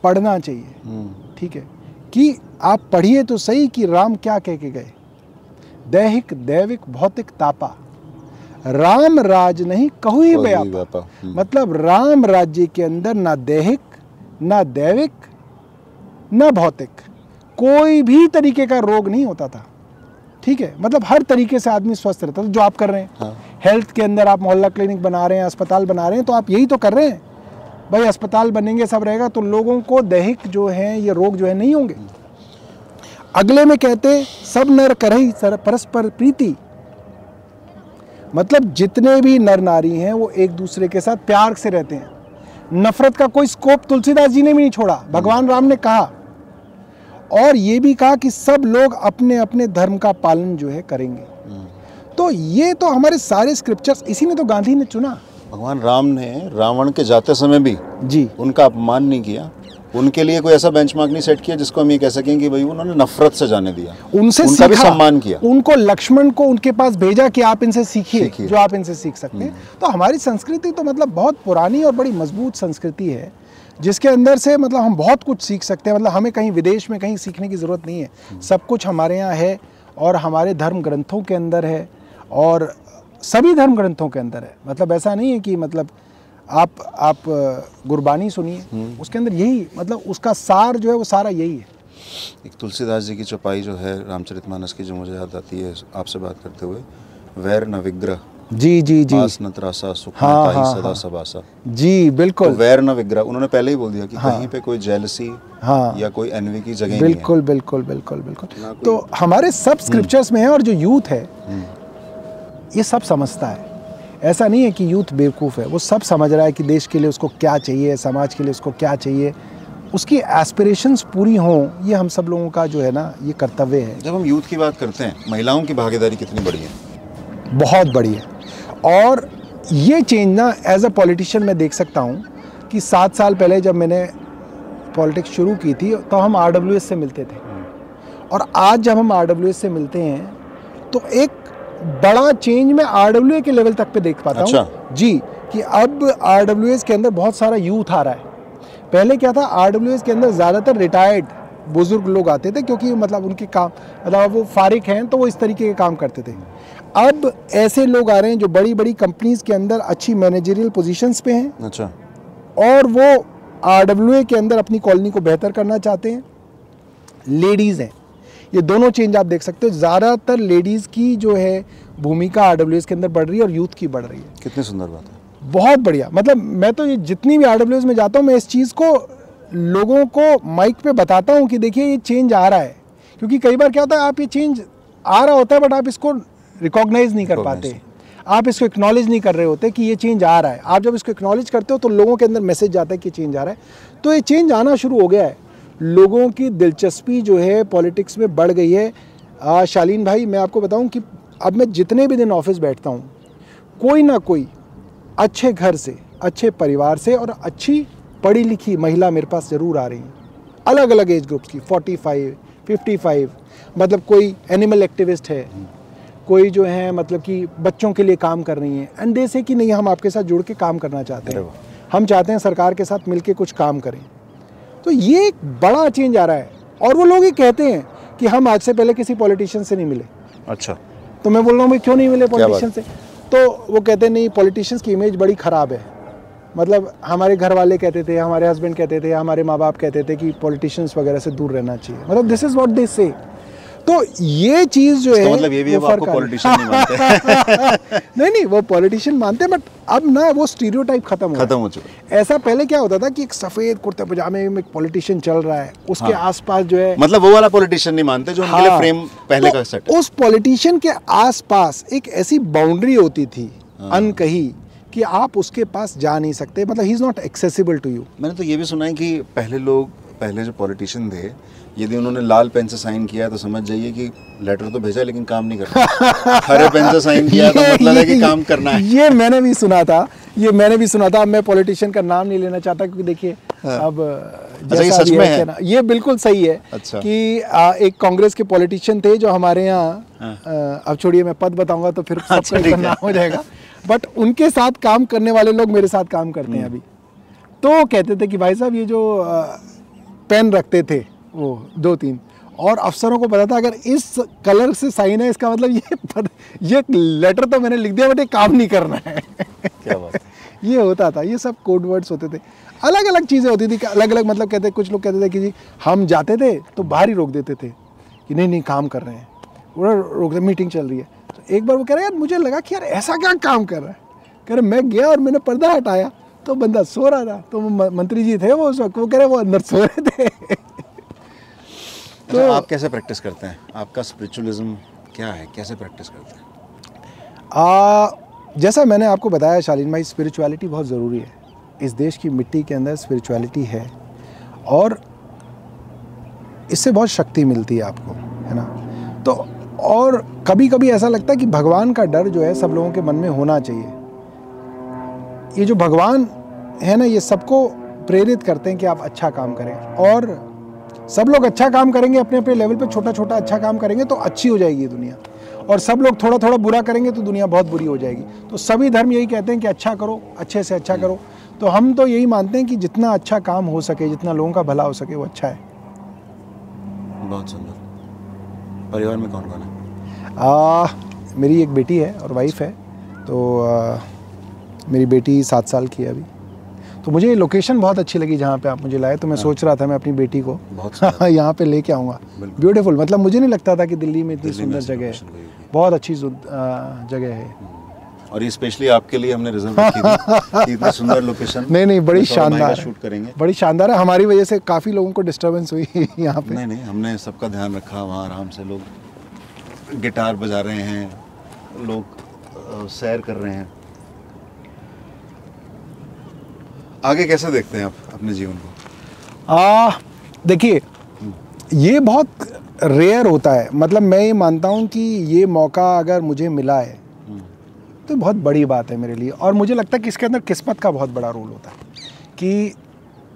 पढ़ना चाहिए ठीक है? कि आप पढ़िए तो सही कि राम क्या कह के गए? दैहिक दैविक भौतिक तापा। राम राज नहीं कहु ही व्यापा, हम्म। मतलब राम राज्य के अंदर ना दैहिक ना दैविक ना भौतिक। कोई भी तरीके का रोग नहीं होता था। ठीक है मतलब हर तरीके से आदमी स्वस्थ रहता था जो आप कर रहे हैं। हाँ। हेल्थ के अंदर आप मोहल्ला क्लिनिक बना रहे हैं अस्पताल बना रहे हैं तो आप यही तो कर रहे हैं। भाई अस्पताल बनेंगे सब रहेगा तो लोगों को दैहिक जो है ये रोग जो है नहीं होंगे। अगले में कहते सब नर करही सर परस्पर प्रीति। मतलब जितने भी नर नारी हैं वो एक दूसरे के साथ प्यार से रहते हैं। नफरत का कोई स्कोप तुलसीदास जी ने भी नहीं छोड़ा। भगवान राम ने कहा और ये भी कहा कि सब लोग अपने अपने धर्म का पालन जो है करेंगे। तो ये तो हमारे सारे स्क्रिप्चर्स इसी ने तो गांधी ने चुना। भगवान राम ने रावण के जाते समय भी जी। उनका अपमान नहीं किया। उनके लिए कोई ऐसा बेंचमार्क नहीं सेट किया जिसको हम ये कह सकें कि भाई उन्होंने नफरत से जाने दिया। उनसे उनका भी। सम्मान किया। उनको लक्ष्मण को उनके पास भेजा कि आप इनसे सीखिए सीखिए। जो आप इनसे सीख सकते हैं। तो हमारी संस्कृति तो मतलब बहुत पुरानी और बड़ी मज़बूत संस्कृति है। जिसके अंदर से मतलब हम बहुत कुछ सीख सकते हैं। मतलब हमें कहीं विदेश में कहीं सीखने की ज़रूरत नहीं है। सब कुछ हमारे यहाँ है और हमारे धर्म ग्रंथों के अंदर है और सभी धर्म ग्रंथों के अंदर है। मतलब ऐसा नहीं है कि मतलब आप आप गुरबानी सुनिए। उसके अंदर यही मतलब उसका सार जो है वो सारा यही है। एक तुलसीदास जी की चौपाई जो है रामचरितमानस की जो मुझे याद आती है आपसे बात करते हुए वैर न विग्रह जी जी जी। हाँ, हाँ, सदा हाँ। सबासा जी तो बिल्कुल वैर न विग्रह उन्होंने पहले ही बोल दिया कि कहीं पे कोई जेलसी हाँ। या कोई एनवी की जगह ही है। बिल्कुल बिल्कुल बिल्कुल बिल्कुल। तो हमारे सब स्क्रिप्चर्स में है और जो यूथ है ये सब समझता है। ऐसा नहीं है कि यूथ बेवकूफ़ है वो सब समझ रहा है कि देश के लिए उसको क्या चाहिए समाज के लिए उसको क्या चाहिए। उसकी एस्पिरेशंस पूरी हों ये हम सब लोगों का जो है ना ये कर्तव्य है। जब हम यूथ की बात करते हैं महिलाओं की भागीदारी कितनी बड़ी है? बहुत बड़ी बढ़िया और ये चेंज ना एज अ पॉलिटिशियन मैं देख सकता हूँ कि सात साल पहले जब मैंने पॉलिटिक्स शुरू की थी तो हम आरडब्ल्यूएस से मिलते थे। और आज जब हम आरडब्ल्यूएस से मिलते हैं तो एक बड़ा चेंज मैं आर के लेवल तक पे देख पाता अच्छा। हूँ जी कि अब आरडब्ल्यूएस के अंदर बहुत सारा यूथ आ रहा है। पहले क्या था आरडब्ल्यूएस के अंदर ज़्यादातर रिटायर्ड बुज़ुर्ग लोग आते थे क्योंकि मतलब उनके काम मतलब वो फारिग हैं तो वो इस तरीके के काम करते थे। अब ऐसे लोग आ रहे हैं जो बड़ी बड़ी कंपनीज़ के अंदर अच्छी मैनेजरियल पोजीशंस पे हैं। अच्छा। और वो आरडब्ल्यूए के अंदर अपनी कॉलोनी को बेहतर करना चाहते हैं। लेडीज़ हैं। ये दोनों चेंज आप देख सकते हो। ज़्यादातर लेडीज़ की जो है भूमिका आरडब्ल्यूएस के अंदर बढ़ रही है और यूथ की बढ़ रही है। कितनी सुंदर बात है। बहुत बढ़िया। मतलब मैं तो ये जितनी भी आरडब्ल्यूएस में जाता हूँ मैं इस चीज़ को लोगों को माइक पे बताता हूँ कि देखिए ये चेंज आ रहा है। क्योंकि कई बार क्या होता है आप ये चेंज आ रहा होता है बट आप इसको रिकॉग्नाइज नहीं कर पाते। आप इसको एक्नॉलेज नहीं कर रहे होते कि ये चेंज आ रहा है। आप जब इसको एक्नॉलेज करते हो तो लोगों के अंदर मैसेज जाता है कि चेंज आ रहा है। तो ये चेंज आना शुरू हो गया है। लोगों की दिलचस्पी जो है पॉलिटिक्स में बढ़ गई है। आ, शालीन भाई मैं आपको बताऊँ कि अब मैं जितने भी दिन ऑफ़िस बैठता हूँ कोई ना कोई अच्छे घर से अच्छे परिवार से और अच्छी पढ़ी लिखी महिला मेरे पास ज़रूर आ रही हैं। अलग अलग एज ग्रुप्स की 45, 55 मतलब कोई एनिमल एक्टिविस्ट है कोई जो है मतलब कि बच्चों के लिए काम कर रही हैं। एंड दे से कि नहीं हम आपके साथ जुड़ के काम करना चाहते हैं। हम चाहते हैं सरकार के साथ मिलके कुछ काम करें। तो ये एक बड़ा चेंज आ रहा है। और वो लोग ये कहते हैं कि हम आज से पहले किसी पॉलिटिशियन से नहीं मिले। अच्छा। तो मैं बोल रहा हूँ भाई क्यों नहीं मिले पॉलिटिशियन से? तो वो कहते हैं नहीं पॉलिटिशियंस की इमेज बड़ी ख़राब है। मतलब हमारे घर वाले कहते थे हमारे हस्बैंड कहते थे हमारे माँ बाप कहते थे कि पॉलिटिशियंस वगैरह से दूर रहना चाहिए। मतलब दिस इज़ वॉट दिस से तो ये चीज़ जो है मतलब ये भी वो आपको है। पॉलिटिशियन नहीं मानते। नहीं नहीं वो पॉलिटिशियन मानते हैं बट अब ना वो स्टीरियोटाइप खत्म हो खत्म हो चुका ऐसा पहले क्या होता था कि एक सफ़ेद कुर्ते पजामे में एक पॉलिटिशियन चल रहा है उसके आसपास जो है मतलब वो वाला पॉलिटिशियन नहीं मानते जो उनके लिए हाँ, फ्रेम पहले तो का सेट उस पॉलिटिशियन के आसपास एक ऐसी बाउंड्री होती थी हाँ। अनकही कि आप उसके पास जा नहीं सकते मतलब he is not accessible to you मैंने तो ये भी सुना है कि पहले लोग पहले जो पॉलिटिशियन थे यदि उन्होंने लाल पेन से साइन किया तो समझ जाइए कि लेटर तो भेजा लेकिन काम नहीं करना हरे पेन से साइन किया तो मतलब है कि काम करना है ये मैंने भी सुना था ये मैंने भी सुना था अब मैं पॉलिटिशियन का नाम नहीं लेना चाहता क्योंकि देखिए अब अच्छा, ये सच में है है? ये बिल्कुल सही है अच्छा। कि आ, एक कांग्रेस के पॉलिटिशियन थे जो हमारे यहाँ हाँ। अब छोड़िए मैं पद बताऊँगा तो फिर अच्छा, सबका ठीक नाम हो जाएगा बट उनके साथ काम करने वाले लोग मेरे साथ काम करते हम्म। हैं अभी तो कहते थे कि भाई साहब ये जो पेन रखते थे वो दो तीन। और अफसरों को पता था अगर इस कलर से साइन है इसका मतलब ये पद, ये लेटर तो मैंने लिख दिया बट ये काम नहीं करना है। क्या बात ये होता था ये सब कोड वर्ड्स होते थे। अलग अलग चीज़ें होती थी अलग अलग मतलब कहते कुछ लोग कहते थे कि जी हम जाते थे तो बाहर ही रोक देते थे कि नहीं नहीं काम कर रहे हैं। पूरा रोक दे मीटिंग चल रही है। तो एक बार वो कह रहा यार मुझे लगा कि यार ऐसा क्या काम कर रहा है? कह रहे मैं गया और मैंने पर्दा हटाया। तो बंदा सो रहा था। तो मंत्री जी थे वो उस वक्त। वो कह रहे वो अंदर सो रहे थे। तो आप कैसे प्रैक्टिस करते हैं? आपका स्पिरिचुअलिज्म क्या है? कैसे प्रैक्टिस करते हैं? आ, जैसा मैंने आपको बताया शालीन भाई स्पिरिचुअलिटी बहुत ज़रूरी है। इस देश की मिट्टी के अंदर स्पिरिचुअलिटी है और इससे बहुत शक्ति मिलती है आपको है ना? तो और कभी कभी ऐसा लगता है कि भगवान का डर जो है सब लोगों के मन में होना चाहिए। ये जो भगवान है ना ये सबको प्रेरित करते हैं कि आप अच्छा काम करें। और सब लोग अच्छा काम करेंगे अपने अपने लेवल पे छोटा छोटा अच्छा काम करेंगे तो अच्छी हो जाएगी ये दुनिया। और सब लोग थोड़ा थोड़ा बुरा करेंगे तो दुनिया बहुत बुरी हो जाएगी। तो सभी धर्म यही कहते हैं कि अच्छा करो अच्छे से अच्छा करो। तो हम तो यही मानते हैं कि जितना अच्छा काम हो सके जितना लोगों का भला हो सके वो अच्छा है। बहुत सुंदर। परिवार में कौन कौन है? आ, मेरी एक बेटी है और वाइफ है। तो आ, मेरी बेटी सात साल की है अभी। तो मुझे ये लोकेशन बहुत अच्छी लगी जहाँ पे आप मुझे लाए तो मैं सोच रहा था मैं अपनी बेटी को यहाँ पे लेके आऊँगा। ब्यूटीफुल मतलब मुझे नहीं लगता था कि दिल्ली में इतनी सुंदर जगह है। बहुत अच्छी जगह है। और ये स्पेशली आपके लिए हमने रिज़र्व रखी थी सुंदर लोकेशन नहीं नहीं बड़ी शानदार। है। शूट करेंगे। बड़ी शानदार है। हमारी वजह से काफ़ी लोगों को डिस्टरबेंस हुई यहाँ पे। नहीं नहीं हमने सबका ध्यान रखा वहाँ आराम से। लोग गिटार बजा रहे हैं लोग सैर कर रहे हैं। आगे कैसे देखते हैं आप अपने जीवन को? देखिए ये बहुत रेयर होता है। मतलब मैं ये मानता हूँ कि ये मौका अगर मुझे मिला है तो बहुत बड़ी बात है मेरे लिए। और मुझे लगता है कि इसके अंदर किस्मत का बहुत बड़ा रोल होता है। कि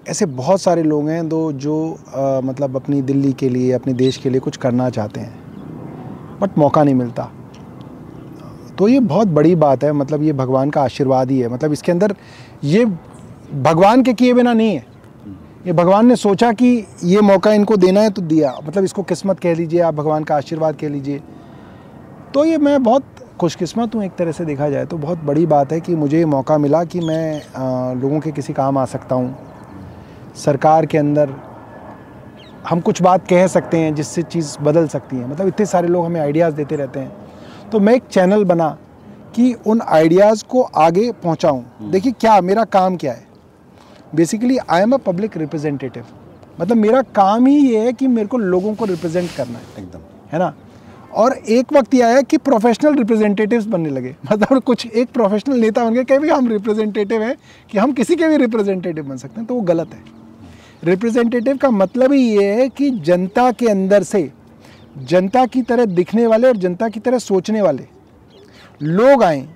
ऐसे बहुत सारे लोग हैं दो जो आ, मतलब अपनी दिल्ली के लिए अपने देश के लिए कुछ करना चाहते हैं बट मौका नहीं मिलता। तो ये बहुत बड़ी बात है। मतलब ये भगवान का आशीर्वाद ही है। मतलब इसके अंदर ये भगवान के किए बिना नहीं है। ये भगवान ने सोचा कि ये मौका इनको देना है तो दिया। मतलब इसको किस्मत कह लीजिए आप भगवान का आशीर्वाद कह लीजिए। तो ये मैं बहुत खुशकिस्मत हूँ एक तरह से देखा जाए तो। बहुत बड़ी बात है कि मुझे ये मौका मिला कि मैं आ, लोगों के किसी काम आ सकता हूँ। सरकार के अंदर हम कुछ बात कह सकते हैं जिससे चीज़ बदल सकती है। मतलब इतने सारे लोग हमें आइडियाज़ देते रहते हैं। तो मैं एक चैनल बना कि उन आइडियाज़ को आगे पहुँचाऊँ। देखिए क्या मेरा काम क्या है? Basically I am a public representative मतलब मेरा काम ही ये है कि मेरे को लोगों को रिप्रेजेंट करना है। एकदम। है ना? और एक वक्त यह आया कि प्रोफेशनल रिप्रेजेंटेटिव्स बनने लगे। मतलब कुछ एक प्रोफेशनल नेता बन गए कि भी हम रिप्रेजेंटेटिव हैं कि हम किसी के भी रिप्रेजेंटेटिव बन सकते हैं तो वो गलत है। रिप्रेजेंटेटिव का मतलब ही ये है कि जनता के अंदर से जनता की तरह दिखने वाले और जनता की तरह सोचने वाले लोग आए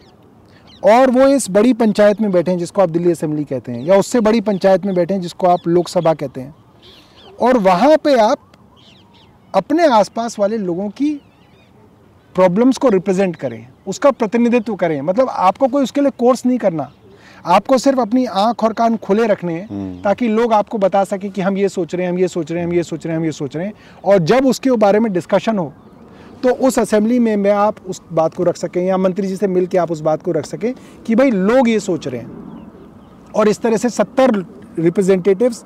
और वो इस बड़ी पंचायत में बैठे हैं जिसको आप दिल्ली असेंबली कहते हैं या उससे बड़ी पंचायत में बैठे हैं जिसको आप लोकसभा कहते हैं। और वहाँ पे आप अपने आसपास वाले लोगों की प्रॉब्लम्स को रिप्रेजेंट करें उसका प्रतिनिधित्व करें। मतलब आपको कोई उसके लिए कोर्स नहीं करना। आपको सिर्फ़ अपनी आँख और कान खुले रखने हैं ताकि लोग आपको बता सके कि हम ये सोच रहे हैं हम ये सोच रहे हैं हम ये सोच रहे हैं हम ये सोच रहे हैं। और जब उसके बारे में डिस्कशन हो तो उस असेंबली में मैं आप उस बात को रख सकें या मंत्री जी से मिल के आप उस बात को रख सकें कि भाई लोग ये सोच रहे हैं। और इस तरह से सत्तर रिप्रेजेंटेटिव्स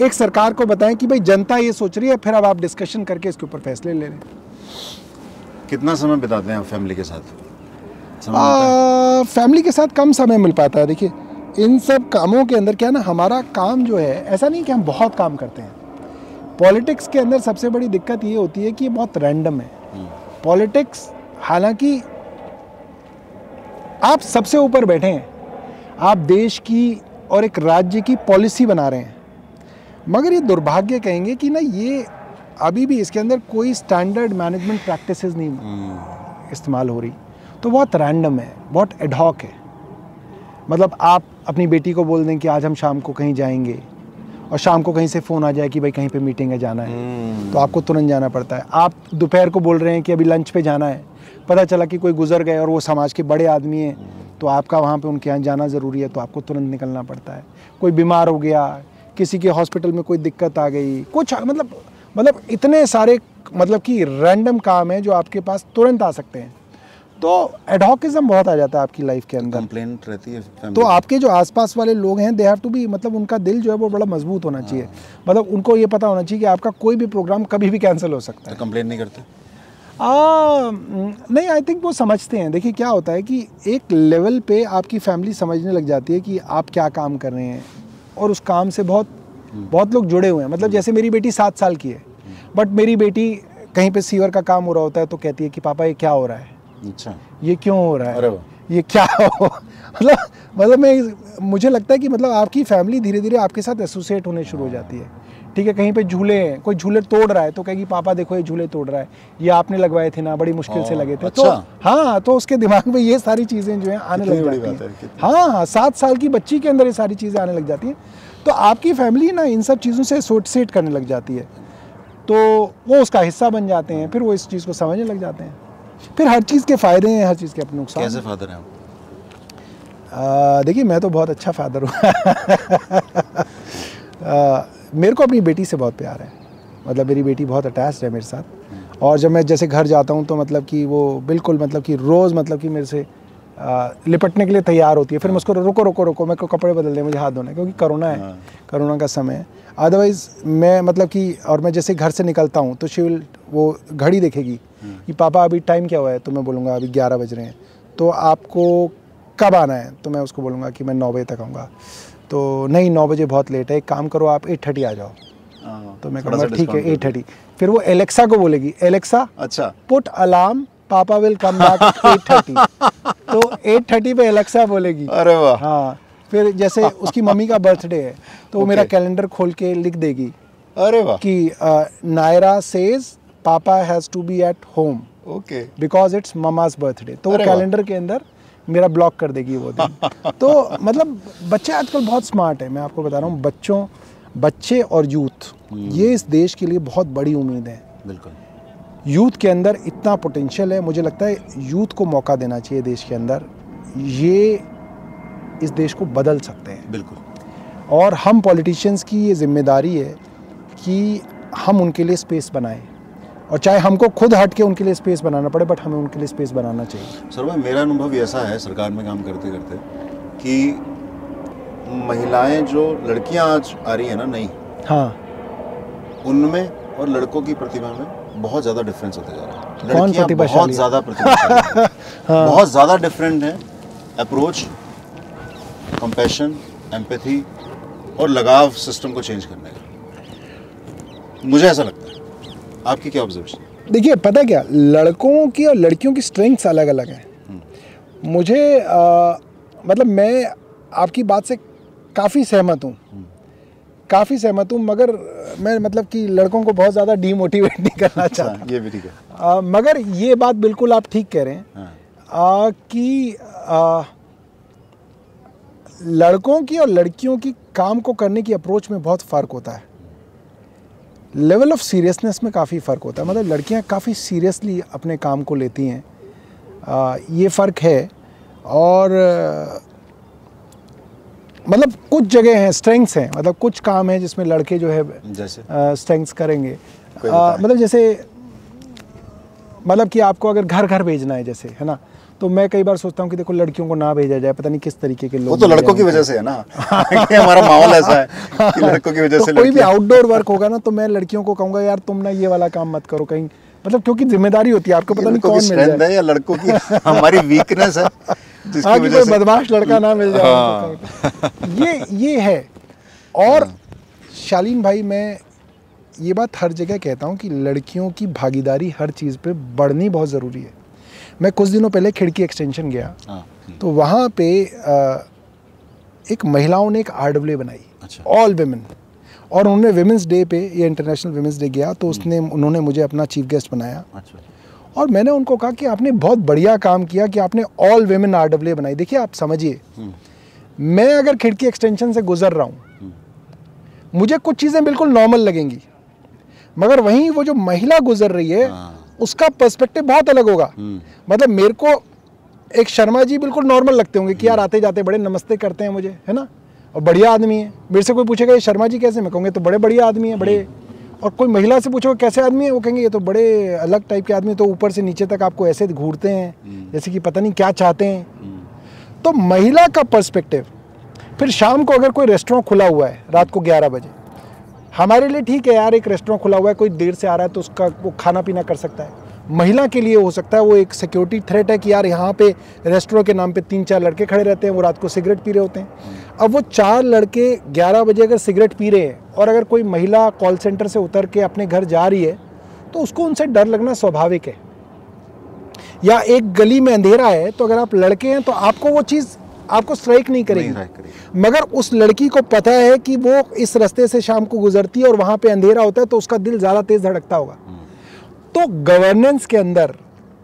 एक सरकार को बताएँ कि भाई जनता ये सोच रही है फिर अब आप डिस्कशन करके इसके ऊपर फैसले ले लें। कितना समय बिताते हैं आप फैमिली के साथ? आ, फैमिली के साथ कम समय मिल पाता है देखिए इन सब कामों के अंदर क्या ना हमारा काम जो है ऐसा नहीं कि हम बहुत काम करते हैं। पॉलिटिक्स के अंदर सबसे बड़ी दिक्कत ये होती है कि ये बहुत रैंडम है। पॉलिटिक्स हालाँकि आप सबसे ऊपर बैठे हैं। आप देश की और एक राज्य की पॉलिसी बना रहे हैं। मगर ये दुर्भाग्य कहेंगे कि ना ये अभी भी इसके अंदर कोई स्टैंडर्ड मैनेजमेंट प्रैक्टिसेस नहीं हम्म, इस्तेमाल हो रही। तो बहुत रैंडम है बहुत एडहॉक है। मतलब आप अपनी बेटी को बोल दें कि आज हम शाम को कहीं जाएँगे। और शाम को कहीं से फ़ोन आ जाए कि भाई कहीं पे मीटिंग है जाना है। हम्म, तो आपको तुरंत जाना पड़ता है। आप दोपहर को बोल रहे हैं कि अभी लंच पे जाना है। पता चला कि कोई गुजर गए और वो समाज के बड़े आदमी हैं तो आपका वहाँ पे उनके यहाँ जाना ज़रूरी है तो आपको तुरंत निकलना पड़ता है। कोई बीमार हो गया किसी के हॉस्पिटल में कोई दिक्कत आ गई कुछ मतलब मतलब इतने सारे मतलब कि रैंडम काम है जो आपके पास तुरंत आ सकते हैं। तो एडहॉकिज्म बहुत आ जाता है आपकी लाइफ के अंदर। कंप्लेंट रहती है तो आपके जो आसपास वाले लोग हैं दे हैव टू बी मतलब उनका दिल जो है वो बड़ा मज़बूत होना चाहिए। मतलब उनको ये पता होना चाहिए कि आपका कोई भी प्रोग्राम कभी भी कैंसिल हो सकता है। तो कंप्लेन नहीं करते? आ, नहीं आई थिंक वो समझते हैं। देखिए क्या होता है कि एक लेवल पे आपकी फैमिली समझने लग जाती है कि आप क्या काम कर रहे हैं और उस काम से बहुत बहुत लोग जुड़े हुए हैं। मतलब जैसे मेरी बेटी सात साल की है बट मेरी बेटी कहीं पे सीवर का काम हो रहा होता है तो कहती है कि पापा ये क्या हो रहा है? अच्छा। ये क्यों हो रहा है? वाह। ये क्या हो? मतलब मतलब मैं मुझे लगता है कि मतलब आपकी फैमिली धीरे धीरे आपके साथ एसोसिएट होने शुरू हो जाती है। ठीक है कहीं पे झूले हैं कोई झूले तोड़ रहा है तो कहेगी पापा देखो ये झूले तोड़ रहा है। ये आपने लगवाए थे ना बड़ी मुश्किल से लगे थे। अच्छा। तो हाँ तो उसके दिमाग में ये सारी चीज़ें जो है आने लग जाती है, हैं हाँ हाँ सात साल की बच्ची के अंदर ये सारी चीज़ें आने लग जाती हैं। तो आपकी फैमिली ना इन सब चीज़ों से एसोसिएट करने लग जाती है। तो वो उसका हिस्सा बन जाते हैं फिर वो इस चीज़ को समझने लग जाते हैं। फिर हर चीज़ के फ़ायदे हैं हर चीज़ के अपने नुकसान कैसे फादर हैं? आप देखिए मैं तो बहुत अच्छा फादर हूँ। मेरे को अपनी बेटी से बहुत प्यार है। मतलब मेरी बेटी बहुत अटैच है मेरे साथ। और जब मैं जैसे घर जाता हूँ तो मतलब कि वो बिल्कुल मतलब कि रोज़ मतलब कि मेरे से आ, लिपटने के लिए तैयार होती है। फिर मैं उसको रुको रुको रुको मेरे को कपड़े बदल दे मुझे हाथ धोना है क्योंकि करोना है। करोना का समय है। अदरवाइज़ मैं मतलब कि और मैं जैसे घर से निकलता हूँ तो शी विल वो घड़ी देखेगी। कि पापा अभी टाइम क्या हुआ है? तो मैं बोलूँगा अभी ग्यारह बज रहे हैं। तो आपको कब आना है? तो मैं उसको बोलूँगा कि मैं नौ बजे तक आऊँगा। तो नहीं नौ बजे बहुत लेट है। एक काम करो आप एट थर्टी आ जाओ। हाँ, तो मैं कहूँगा ठीक है एट थर्टी फिर वो एलेक्सा को बोलेगी एलेक्सा अच्छा। पुट अलार्म पापा will come back at thirty तो एट थर्टी पे एलेक्सा बोलेगी। अरे वाह। हाँ फिर जैसे उसकी मम्मी का बर्थडे है तो वो मेरा कैलेंडर खोल के लिख देगी अरे वाह। कि Naira says papa has to be at home okay because it's mama's birthday तो वो कैलेंडर के अंदर मेरा ब्लॉक कर देगी वो दिन। तो मतलब बच्चे आजकल बहुत स्मार्ट है। मैं आपको बता रहा हूँ बच्चों बच्चे और यूथ ये इस देश के लिए बहुत बड़ी उम्मीद है। बिल्कुल। यूथ के अंदर इतना पोटेंशियल है मुझे लगता है यूथ को मौका देना चाहिए देश के अंदर। ये इस देश को बदल सकते हैं। बिल्कुल। और हम पॉलिटिशियंस की ये ज़िम्मेदारी है कि हम उनके लिए स्पेस बनाएँ। और चाहे हमको खुद हट के उनके लिए स्पेस बनाना पड़े बट हमें उनके लिए स्पेस बनाना चाहिए। सर भाई मेरा अनुभव ऐसा है सरकार में काम करते करते कि महिलाएँ जो लड़कियाँ आज आ रही है ना नहीं हाँ। उनमें और लड़कों की प्रतिभा में बहुत ज़्यादा डिफरेंस होते जा रहा है। कौन लड़कियाँ बहुत ज़्यादा प्रतिभाशाली हैं। बहुत ज़्यादा डिफरेंट है। अप्रोच कंपैशन एम्पैथी और लगाव सिस्टम को चेंज करने का। मुझे ऐसा लगता है। आपकी क्या ऑब्जर्वेशन देखिए पता क्या? लड़कों की और लड़कियों की स्ट्रेंथ्स अलग अलग हैं। मुझे आ, मतलब मैं आपकी बात से काफ़ी सहमत हूँ। काफ़ी सहमत हूँ मगर मैं मतलब कि लड़कों को बहुत ज़्यादा डीमोटिवेट नहीं करना चाहता। अच्छा ये भी ठीक है। आ, मगर ये बात बिल्कुल आप ठीक कह रहे हैं हाँ। आ, कि आ, लड़कों की और लड़कियों की काम को करने की अप्रोच में बहुत फ़र्क होता है। लेवल ऑफ़ सीरियसनेस में काफ़ी फ़र्क होता है। मतलब लड़कियाँ काफ़ी सीरियसली अपने काम को लेती हैं। आ, ये फ़र्क है। और मतलब कुछ जगह हैं स्ट्रेंथ्स हैं। मतलब कुछ काम है जिसमें लड़के जो है जैसे? स्ट्रेंथ्स करेंगे। आ, मतलब जैसे मतलब कि आपको अगर घर घर भेजना है जैसे है ना? तो मैं कई बार सोचता हूँ कि देखो लड़कियों को ना भेजा जाए पता नहीं किस तरीके के लोग वो तो लड़कों की वजह से है ना। हमारा माहौल ऐसा है कि लड़कों की वजह तो से कोई भी आउटडोर वर्क होगा ना तो मैं लड़कियों को कहूँगा यार तुम ना ये वाला काम मत करो कहीं मतलब क्योंकि ज़िम्मेदारी होती है आपको पता नहीं कौन मिल जाए। है या लड़कों की हमारी वीकनेस है जिसकी हाँ वजह से बदमाश लड़का ना मिल जाए हाँ। ये ये है। और शालीन भाई मैं ये बात हर जगह कहता हूँ कि लड़कियों की भागीदारी हर चीज़ पे बढ़नी बहुत ज़रूरी है। मैं कुछ दिनों पहले खिड़की एक्सटेंशन गया। हाँ, तो वहाँ पे एक महिलाओं ने एक आर डब्ल्यू बनाई। अच्छा। ऑल वेमेन और उन्होंने वेमेंस डे पे ये इंटरनेशनल वेमेंस डे गया तो उसने उन्होंने मुझे अपना चीफ गेस्ट बनाया। अच्छा और मैंने उनको कहा कि आपने बहुत बढ़िया काम किया कि आपने ऑल वेमेन आर डब्ल्यू बनाई। देखिए आप समझिए। मैं अगर खिड़की एक्सटेंशन से गुजर रहा हूँ मुझे कुछ चीज़ें बिल्कुल नॉर्मल लगेंगी। मगर वहीं वो जो महिला गुजर रही है हाँ। उसका पर्सपेक्टिव बहुत अलग होगा। हम्म। मतलब मेरे को एक शर्मा जी बिल्कुल नॉर्मल लगते होंगे कि यार आते जाते बड़े नमस्ते करते हैं मुझे है ना? और बढ़िया आदमी है। मेरे से कोई पूछेगा ये शर्मा जी कैसे मैं कहूँगे तो बड़े बढ़िया आदमी है बड़े और कोई महिला से पूछोगे कैसे आदमी है? वो कहेंगे ये तो बड़े अलग टाइप के आदमी तो ऊपर से नीचे तक आपको ऐसे घूरते हैं जैसे कि पता नहीं क्या चाहते हैं। तो महिला का पर्सपेक्टिव फिर शाम को अगर कोई रेस्टोरेंट खुला हुआ है रात को 11 बजे हमारे लिए ठीक है यार, एक रेस्टोरेंट खुला हुआ है, कोई देर से आ रहा है तो उसका वो खाना पीना कर सकता है। महिला के लिए हो सकता है वो एक सिक्योरिटी थ्रेट है कि यार यहाँ पे रेस्टोरेंट के नाम पे तीन चार लड़के खड़े रहते हैं, वो रात को सिगरेट पी रहे होते हैं। अब वो चार लड़के 11 बजे अगर सिगरेट पी रहे हैं और अगर कोई महिला कॉल सेंटर से उतर के अपने घर जा रही है तो उसको उनसे डर लगना स्वाभाविक है। या एक गली में अंधेरा है तो अगर आप लड़के हैं तो आपको वो चीज़ आपको स्ट्राइक नहीं करेगी। मगर उस लड़की को पता है कि वो इस रास्ते से शाम को गुजरती है और वहाँ पे अंधेरा होता है तो उसका दिल ज़्यादा तेज धड़कता होगा। तो गवर्नेंस के अंदर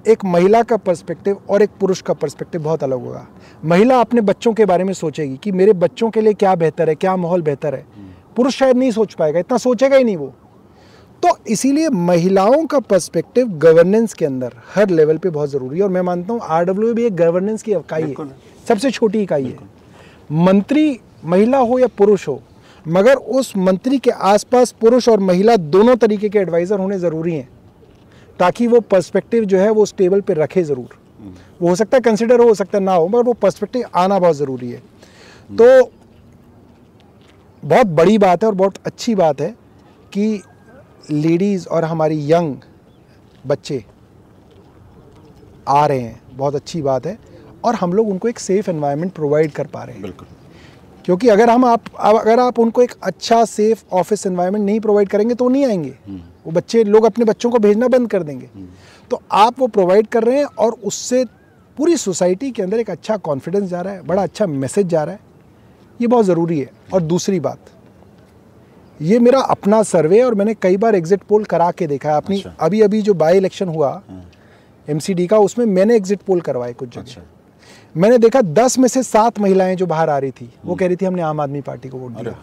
एक महिला का पर्सपेक्टिव और एक पुरुष का पर्सपेक्टिव बहुत अलग होगा। महिला अपने बच्चों के बारे में सोचेगी कि मेरे बच्चों के लिए क्या बेहतर है क्या माहौल बेहतर है। पुरुष शायद नहीं सोच पाएगा इतना सोचेगा ही नहीं वो। तो इसीलिए महिलाओं का पर्सपेक्टिव गवर्नेंस के अंदर हर लेवल पे बहुत ज़रूरी है और मैं मानता हूँ आर भी एक गवर्नेंस की इकाई है। सबसे छोटी इकाई है। मंत्री महिला हो या पुरुष हो मगर उस मंत्री के आसपास पुरुष और महिला दोनों तरीके के एडवाइज़र होने ज़रूरी हैं ताकि वो पर्सपेक्टिव जो है वो उस टेबल पे रखे ज़रूर। वो हो सकता है कंसिडर हो, हो सकता है ना हो मगर वो पर्सपेक्टिव आना बहुत ज़रूरी है। तो बहुत बड़ी बात है और बहुत अच्छी बात है कि लेडीज़ और हमारी यंग बच्चे आ रहे हैं। बहुत अच्छी बात है। और हम लोग उनको एक सेफ़ एनवायरनमेंट प्रोवाइड कर पा रहे हैं। बिल्कुल। क्योंकि अगर हम आप अगर आप उनको एक अच्छा सेफ़ ऑफ़िस एनवायरनमेंट नहीं प्रोवाइड करेंगे तो नहीं आएँगे। वो बच्चे लोग अपने बच्चों को भेजना बंद कर देंगे। तो आप वो प्रोवाइड कर रहे हैं और उससे पूरी सोसाइटी के अंदर एक अच्छा कॉन्फिडेंस जा रहा है बड़ा अच्छा मैसेज जा रहा है। ये बहुत ज़रूरी है। और दूसरी बात ये मेरा अपना सर्वे और मैंने कई बार एग्जिट पोल करा के देखा है। अपनी अच्छा। अभी अभी जो बाई इलेक्शन हुआ एमसीडी का उसमें मैंने एग्जिट पोल करवाए कुछ जगह। अच्छा। मैंने देखा दस में से सात महिलाएँ जो बाहर आ रही थी वो कह रही थी हमने आम आदमी पार्टी को वोट दिया।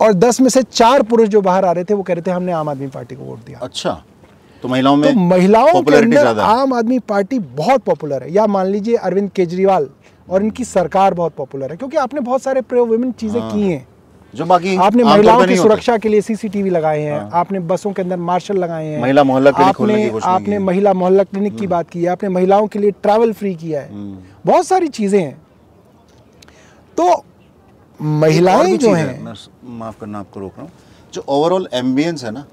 और दस में से चार पुरुष जो बाहर आ रहे थे वो कह रहे थे हमने आम आदमी पार्टी को वोट दिया। अच्छा तो महिलाओं में तो महिलाओं के अंदर आम आदमी पार्टी बहुत पॉपुलर है। या मान लीजिए अरविंद केजरीवाल और इनकी सरकार बहुत पॉपुलर है क्योंकि आपने बहुत सारे प्रो वुमेन चीज़ें हाँ। की हैं। जो बाकी आपने महिलाओं की सुरक्षा के लिए सीसीटीवी लगाए हैं हाँ। आपने बसों के अंदर मार्शल लगाए हैं। महिला मोहल्ला क्लिनिक आपने आपने महिला मोहल्ला क्लिनिक की बात की है आपने महिलाओं के लिए ट्रैवल फ्री किया है। हम्म। बहुत सारी चीज़ें हैं। तो महिलाएँ जो चीज़ है, माफ़ करना आपको रोक रहा हूँ। जो ओवरऑल एम्बियंस है ना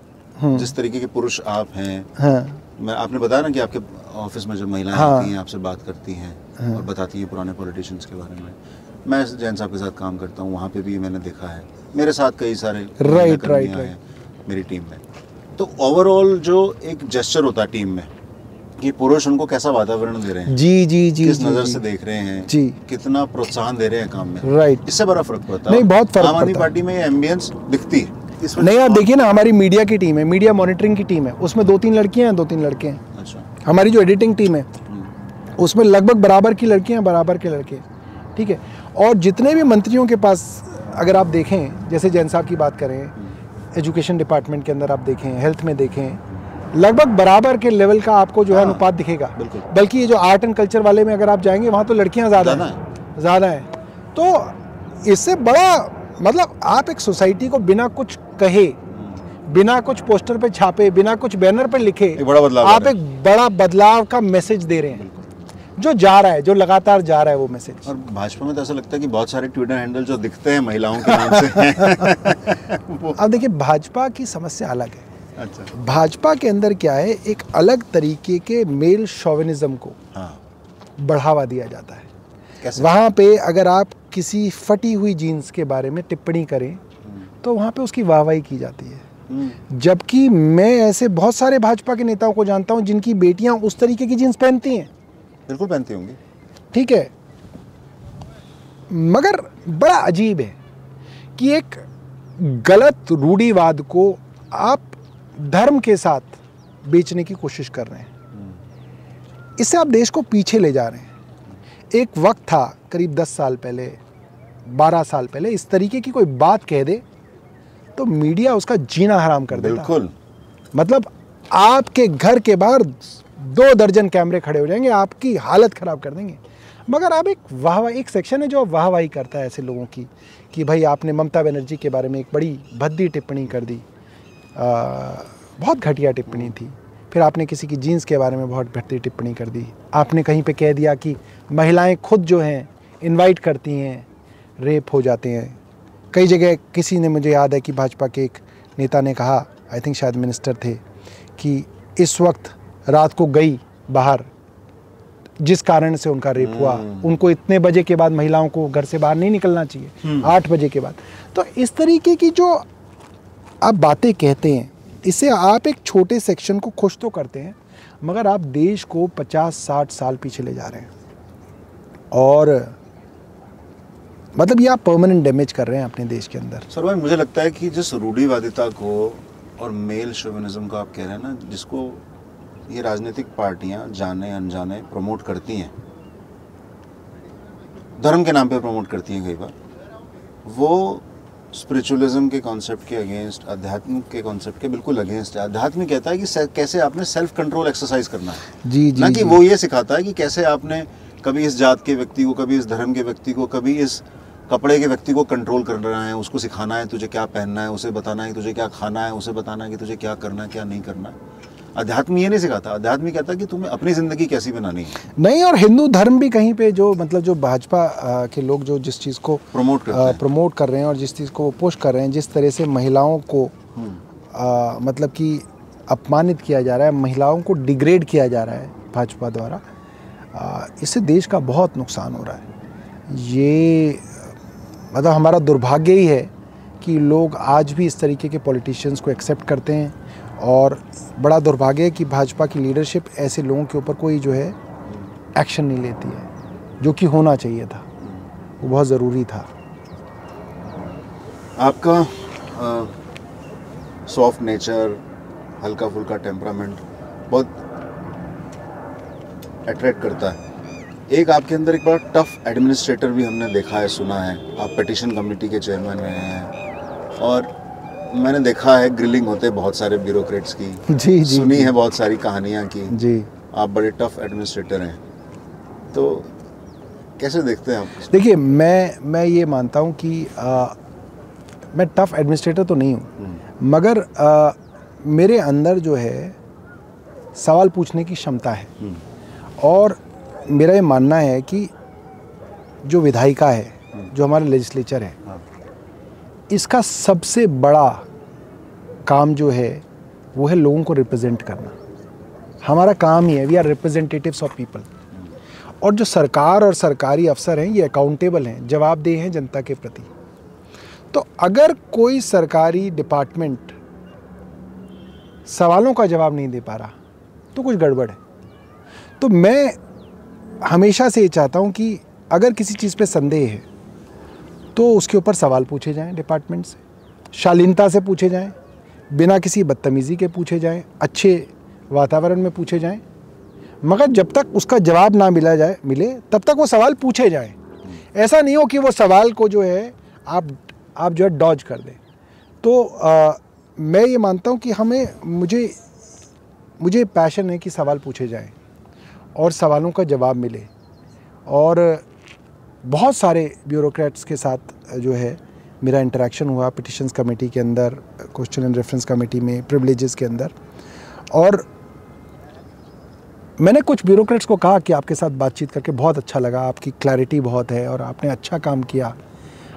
जिस तरीके के पुरुष आप हैं हाँ। मैं आपने बताया ना कि आपके ऑफ़िस में जो महिलाएँ हाँ। आती हैं आपसे बात करती हैं और बताती हैं पुराने पॉलिटिशियंस के बारे में। मैं जैन साहब के साथ काम करता हूँ वहाँ पे भी मैंने देखा है। मेरे साथ कई सारे महिला कर्मियाँ हैं मेरी टीम में। तो ओवरऑल जो एक जेस्चर होता है टीम में कि पुरुष उनको कैसा वातावरण दे रहे हैं? जी जी जी किस जी, नज़र जी। से देख रहे हैं? जी। कितना प्रोत्साहन दे रहे हैं काम में? राइट इससे बड़ा फ़र्क पड़ता है। नहीं, बहुत फ़र्क आम आदमी पार्टी में एम्बियंस दिखती है। नहीं आप देखिए ना हमारी मीडिया की टीम है मीडिया मॉनिटरिंग की टीम है। उसमें दो तीन लड़कियाँ हैं दो तीन लड़के हैं। अच्छा। हमारी जो एडिटिंग टीम है हम्म, उसमें लगभग बराबर की लड़कियाँ हैं बराबर के लड़के। ठीक है? और जितने भी मंत्रियों के पास अगर आप देखें जैसे जैन साहब की बात करें एजुकेशन डिपार्टमेंट के अंदर आप देखें हेल्थ में देखें लगभग बराबर के लेवल का आपको जो है हाँ, अनुपात दिखेगा। बल्कि ये जो आर्ट एंड कल्चर वाले में अगर आप जाएँगे वहाँ तो लड़कियाँ ज़्यादा ज़्यादा हैं। ज़्यादा हैं। तो इससे बड़ा मतलब आप एक सोसाइटी को बिना कुछ कहे बिना कुछ पोस्टर पे छापे बिना कुछ बैनर पे लिखे एक बड़ा बदलाव आप एक बड़ा बदलाव का मैसेज दे रहे हैं। जो जा रहा है जो लगातार जा रहा है वो मैसेज और भाजपा में तो ऐसा लगता है कि बहुत सारे ट्विटर हैंडल जो दिखते हैं महिलाओं के नाम से। अब देखिए भाजपा की समस्या अलग है। अच्छा। भाजपा के अंदर क्या है एक अलग तरीके के मेल शोविनिज्म को हाँ। बढ़ावा दिया जाता है। कैसे? वहाँ पे अगर आप किसी फटी हुई जीन्स के बारे में टिप्पणी करें तो वहाँ पे उसकी वाहवाही की जाती है। हम्म, जबकि मैं ऐसे बहुत सारे भाजपा के नेताओं को जानता हूँ जिनकी बेटियाँ उस तरीके की जीन्स पहनती हैं। बिल्कुल पहनती होंगी। ठीक है। मगर बड़ा अजीब है कि एक गलत रूढ़ीवाद को आप धर्म के साथ बेचने की कोशिश कर रहे हैं। इससे आप देश को पीछे ले जा रहे हैं। एक वक्त था करीब दस साल पहले बारह साल पहले इस तरीके की कोई बात कह दे तो मीडिया उसका जीना हराम कर देता। बिल्कुल। मतलब आपके घर के बाहर दो दर्जन कैमरे खड़े हो जाएँगे आपकी हालत खराब कर देंगे। मगर आप एक वाह एक सेक्शन है जो वाहवाही करता है ऐसे लोगों की कि भाई आपने ममता बनर्जी के बारे में एक बड़ी भद्दी टिप्पणी कर दी। आ, बहुत घटिया टिप्पणी थी। फिर आपने किसी की जीन्स के बारे में बहुत घटती टिप्पणी कर दी। आपने कहीं पे कह दिया कि महिलाएँ खुद जो हैं इनवाइट करती हैं रेप हो जाते हैं। कई जगह किसी ने मुझे याद है कि भाजपा के एक नेता ने कहा आई थिंक शायद मिनिस्टर थे कि इस वक्त रात को गई बाहर जिस कारण से उनका रेप हुआ। उनको इतने बजे के बाद महिलाओं को घर से बाहर नहीं निकलना चाहिए आठ बजे के बाद। तो इस तरीके की जो आप बातें कहते हैं इससे आप एक छोटे सेक्शन को खुश तो करते हैं, मगर आप देश को 50-60 साल पीछे ले जा रहे हैं। और मतलब ये आप परमानेंट डैमेज कर रहे हैं अपने देश के अंदर। सर, भाई, मुझे लगता है कि जिस रूढ़ीवादिता को और मेल शोविनिज्म को आप कह रहे हैं ना, जिसको ये राजनीतिक पार्टियाँ जाने, अनजाने प्रमोट करती हैं, धर्म के नाम पे प्रमोट करती हैं कई बार, वो स्पिरिचुअलिज्म के कॉन्सेप्ट के अगेंस्ट अध्यात्म के कॉन्सेप्ट के बिल्कुल अगेंस्ट है। अध्यात्म कहता है कि कैसे आपने सेल्फ कंट्रोल एक्सरसाइज करना है। जी जी ना कि वो ये सिखाता है कि कैसे आपने कभी इस जात के व्यक्ति को कभी इस धर्म के व्यक्ति को कभी इस कपड़े के व्यक्ति को कंट्रोल करना है उसको सिखाना है तुझे क्या पहनना है उसे बताना है तुझे क्या खाना है उसे बताना है कि तुझे क्या करना है क्या नहीं करना है। अध्यात्म ये नहीं सिखाता। अध्यात्म कहता कि तुम्हें अपनी ज़िंदगी कैसी बनानी है। नहीं और हिंदू धर्म भी कहीं पे जो मतलब जो भाजपा के लोग जो जिस चीज़ को प्रमोट प्रमोट कर रहे हैं और जिस चीज़ को वो पुश कर रहे हैं जिस तरह से महिलाओं को हम्म, अ, मतलब कि अपमानित किया जा रहा है महिलाओं को डिग्रेड किया जा रहा है भाजपा द्वारा इससे देश का बहुत नुकसान हो रहा है। ये मतलब हमारा दुर्भाग्य ही है कि लोग आज भी इस तरीके के पॉलिटिशियंस को एक्सेप्ट करते हैं। और बड़ा दुर्भाग्य है कि भाजपा की लीडरशिप ऐसे लोगों के ऊपर कोई जो है एक्शन नहीं लेती है, जो कि होना चाहिए था। वो बहुत ज़रूरी था। आपका सॉफ्ट नेचर हल्का फुल्का टेम्परामेंट बहुत अट्रैक्ट करता है। एक आपके अंदर एक बड़ा टफ एडमिनिस्ट्रेटर भी हमने देखा है, सुना है। आप पटिशन कमेटी के चेयरमैन रहे हैं और मैंने देखा है ग्रिलिंग होते बहुत सारे ब्यूरोक्रेट्स की। जी जी सुनी जी, है बहुत सारी कहानियाँ की। जी। आप बड़े टफ एडमिनिस्ट्रेटर हैं। तो कैसे देखते हैं आप देखिए मैं मैं ये मानता हूँ कि आ, मैं टफ एडमिनिस्ट्रेटर तो नहीं हूँ। मगर आ, मेरे अंदर जो है सवाल पूछने की क्षमता है। हम्म, और मेरा ये मानना है कि जो विधायिका है जो हमारा लेजिस्लेचर हाँ, इसका सबसे बड़ा काम जो है, वो है लोगों को रिप्रेजेंट करना। हमारा काम ही है we are representatives of people और जो सरकार और सरकारी अफसर हैं, ये अकाउंटेबल हैं, जवाबदेह हैं जनता के प्रति। तो अगर कोई सरकारी डिपार्टमेंट सवालों का जवाब नहीं दे पा रहा तो कुछ गड़बड़ है। तो मैं हमेशा से ये चाहता हूँ कि अगर किसी चीज़ पे संदेह है तो उसके ऊपर सवाल पूछे जाएँ डिपार्टमेंट से। शालीनता से पूछे जाएँ बिना किसी बदतमीज़ी के पूछे जाएँ अच्छे वातावरण में पूछे जाएँ। मगर जब तक उसका जवाब ना मिला जाए मिले तब तक वो सवाल पूछे जाएँ। ऐसा नहीं हो कि वो सवाल को जो है आप आप जो है डॉज कर दें। तो आ, मैं ये मानता हूँ कि हमें मुझे मुझे पैशन है कि सवाल पूछे जाएँ और सवालों का जवाब मिले। और बहुत सारे ब्यूरोक्रेट्स के साथ जो है, मेरा इंटरेक्शन हुआ पिटिशंस कमेटी के अंदर क्वेश्चन एंड रेफरेंस कमेटी में प्रिविलेजेस के अंदर। और मैंने कुछ ब्यूरोक्रेट्स को कहा कि आपके साथ बातचीत करके बहुत अच्छा लगा, आपकी क्लैरिटी बहुत है और आपने अच्छा काम किया।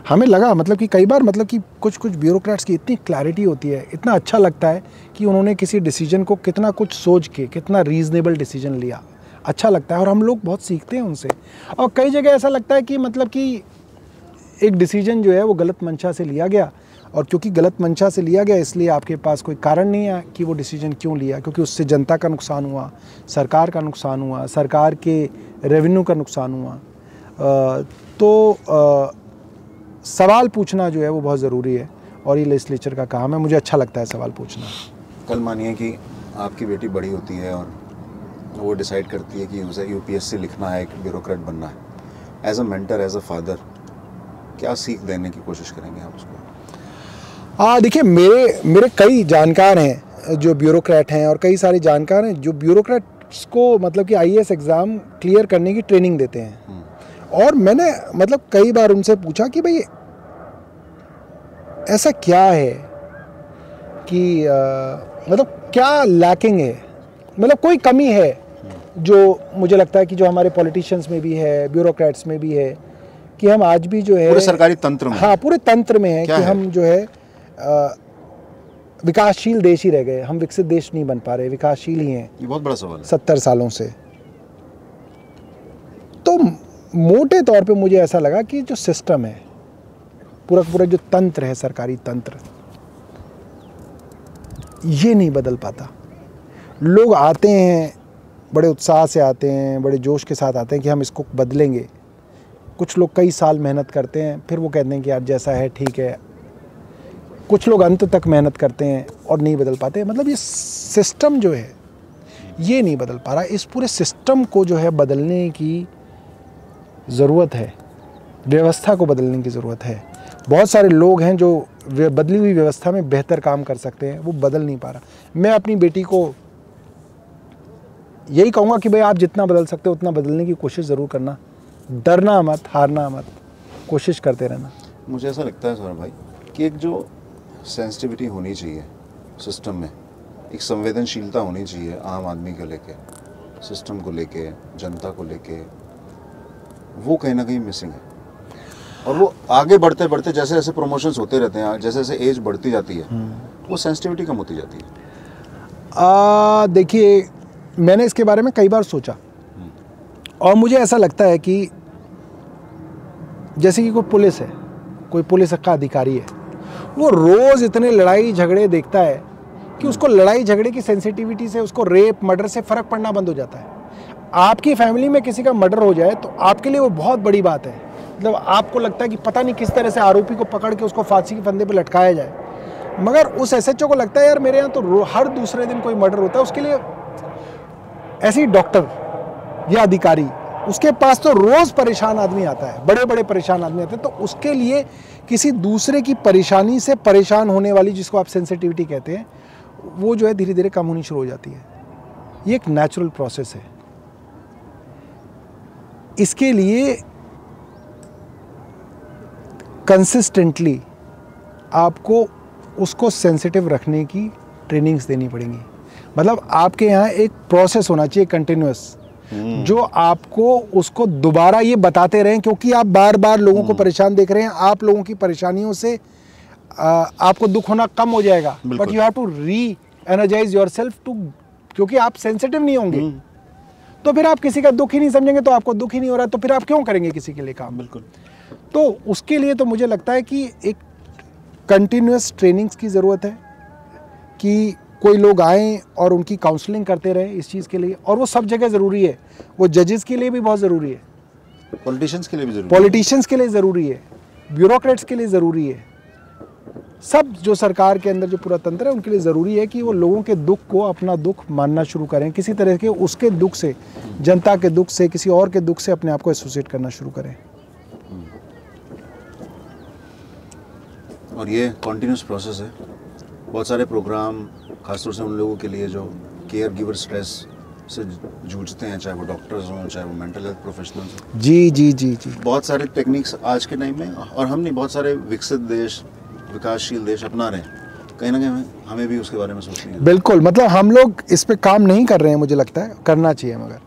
हमें लगा मतलब कि कई बार मतलब कि कुछ कुछ ब्यूरोक्रेट्स की इतनी क्लैरिटी होती है, इतना अच्छा लगता है कि उन्होंने किसी डिसीज़न को कितना कुछ सोच के, कितना रीज़नेबल डिसीज़न लिया। अच्छा लगता है और हम लोग बहुत सीखते हैं उनसे। और कई जगह ऐसा लगता है कि मतलब कि एक डिसीज़न जो है वो गलत मंशा से लिया गया। और क्योंकि गलत मंशा से लिया गया, इसलिए आपके पास कोई कारण नहीं है कि वो डिसीज़न क्यों लिया, क्योंकि उससे जनता का नुकसान हुआ, सरकार का नुकसान हुआ, सरकार के रेवेन्यू का नुकसान हुआ। तो सवाल पूछना जो है वो बहुत ज़रूरी है और ये लेजिस्लेचर का काम है। मुझे अच्छा लगता है सवाल पूछना। कल मानिए कि आपकी बेटी बड़ी होती है और वो डिसाइड करती है कि उसे यूपीएससी लिखना है एक ब्यूरोक्रेट बनना है। As a mentor as a father क्या सीख देने की कोशिश करेंगे आप उसको? हाँ देखिए मेरे मेरे कई जानकार हैं जो ब्यूरोक्रेट हैं और कई सारे जानकार हैं जो ब्यूरोक्रेट्स को मतलब कि आईएएस एग्ज़ाम क्लियर करने की ट्रेनिंग देते हैं। हम्म। और मैंने मतलब कई बार उनसे पूछा कि भाई ऐसा क्या है कि आ, मतलब क्या लैकिंग है? मतलब कोई कमी है? जो मुझे लगता है कि जो हमारे पॉलिटिशियंस में भी है ब्यूरोक्रेट्स में भी है कि हम आज भी जो है पूरे सरकारी तंत्र में। हाँ पूरे तंत्र में है कि है? हम जो है विकासशील देश ही रह गए हम विकसित देश नहीं बन पा रहे विकासशील ही हैं। ये बहुत बड़ा सवाल है। सत्तर सालों से। तो मोटे तौर पे मुझे ऐसा लगा कि जो सिस्टम है पूरा पूरा जो तंत्र है सरकारी तंत्र ये नहीं बदल पाता। लोग आते हैं बड़े उत्साह से आते हैं, बड़े जोश के साथ आते हैं कि हम इसको बदलेंगे। कुछ लोग कई साल मेहनत करते हैं, फिर वो कहते हैं कि यार जैसा है, ठीक है। कुछ लोग अंत तक मेहनत करते हैं और नहीं बदल पाते मतलब ये सिस्टम जो है, ये नहीं बदल पा रहा। इस पूरे सिस्टम को जो है बदलने की ज़रूरत है। व्यवस्था को बदलने की ज़रूरत है। बहुत सारे लोग हैं जो बदली हुई व्यवस्था में बेहतर काम कर सकते हैं, वो बदल नहीं पा रहा। मैं अपनी बेटी को यही कहूँगा कि भाई आप जितना बदल सकते हो उतना बदलने की कोशिश ज़रूर करना। डरना मत हारना मत कोशिश करते रहना। मुझे ऐसा लगता है सौरभ भाई कि एक जो सेंसिटिविटी होनी चाहिए सिस्टम में एक संवेदनशीलता होनी चाहिए आम आदमी को लेके सिस्टम को लेके जनता को लेके वो कहीं ना कहीं मिसिंग है। और वो आगे बढ़ते बढ़ते जैसे जैसे प्रमोशंस होते रहते हैं जैसे जैसे एज बढ़ती जाती है हम्म। वो सेंसिटिविटी कम होती जाती है। देखिए मैंने इसके बारे में कई बार सोचा। और मुझे ऐसा लगता है कि जैसे कि कोई पुलिस है, कोई पुलिस का अधिकारी है, वो रोज़ इतने लड़ाई झगड़े देखता है कि उसको लड़ाई झगड़े की सेंसिटिविटी से, उसको रेप मर्डर से फ़र्क पड़ना बंद हो जाता है। आपकी फैमिली में किसी का मर्डर हो जाए तो आपके लिए वो बहुत बड़ी बात है। मतलब आपको लगता है कि पता नहीं किस तरह से आरोपी को पकड़ के उसको फांसी के फंदे पर लटकाया जाए। मगर उस एसएचओ को लगता है, यार मेरे यहाँ तो हर दूसरे दिन कोई मर्डर होता है, उसके लिए ऐसे ही डॉक्टर या अधिकारी, उसके पास तो रोज़ परेशान आदमी आता है बड़े बड़े परेशान आदमी आते हैं तो उसके लिए किसी दूसरे की परेशानी से परेशान होने वाली जिसको आप सेंसिटिविटी कहते हैं, वो जो है धीरे धीरे कम होनी शुरू हो जाती है। ये एक नेचुरल प्रोसेस है। इसके लिए कंसिस्टेंटली आपको उसको सेंसिटिव रखने की ट्रेनिंग्स देनी पड़ेंगी। मतलब आपके यहाँ एक प्रोसेस होना चाहिए कंटिन्यूस हम्म। जो आपको उसको दोबारा ये बताते रहें क्योंकि आप बार बार लोगों को हम्म। परेशान देख रहे हैं आप लोगों की परेशानियों से आ, आपको दुख होना कम हो जाएगा but you have to reenergise yourself too क्योंकि आप सेंसिटिव नहीं होंगे हम्म। तो फिर आप किसी का दुख ही नहीं समझेंगे तो आपको दुख ही नहीं हो रहा तो फिर आप क्यों करेंगे किसी के लिए काम बिल्कुल तो उसके लिए तो मुझे लगता है कि एक कंटिन्यूस ट्रेनिंग्स की ज़रूरत है कि कोई लोग आएँ और उनकी काउंसलिंग करते रहे इस चीज़ के लिए और वो सब जगह ज़रूरी है। वो जजेस के लिए भी बहुत ज़रूरी है। पॉलिटिशियंस के लिए भी ज़रूरी पॉलिटिशियंस के लिए ज़रूरी है। ब्यूरोक्रेट्स के लिए ज़रूरी है। सब जो सरकार के अंदर जो पूरा तंत्र है उनके लिए ज़रूरी है कि वो लोगों के दुख को अपना दुख मानना शुरू करें। किसी तरह के उसके दुख से जनता के दुख से किसी और के दुख से अपने आप को एसोसिएट करना शुरू करें। और ये कॉन्टीन्यूस प्रोसेस है। बहुत सारे प्रोग्राम खासतौर से उन लोगों के लिए जो केयर गिवर स्ट्रेस से जूझते हैं चाहे वो डॉक्टर्स हों चाहे वो मेंटल हेल्थ प्रोफेशनल्स हों। जी जी जी जी। बहुत सारे टेक्निक्स आज के टाइम में और हम नहीं बहुत सारे विकसित देश विकासशील देश अपना रहे हैं। कहीं ना कहीं हमें- भी उसके बारे में सोचना है। बिल्कुल मतलब हम लोग इस पर काम नहीं कर रहे हैं मुझे लगता है। करना चाहिए मगर।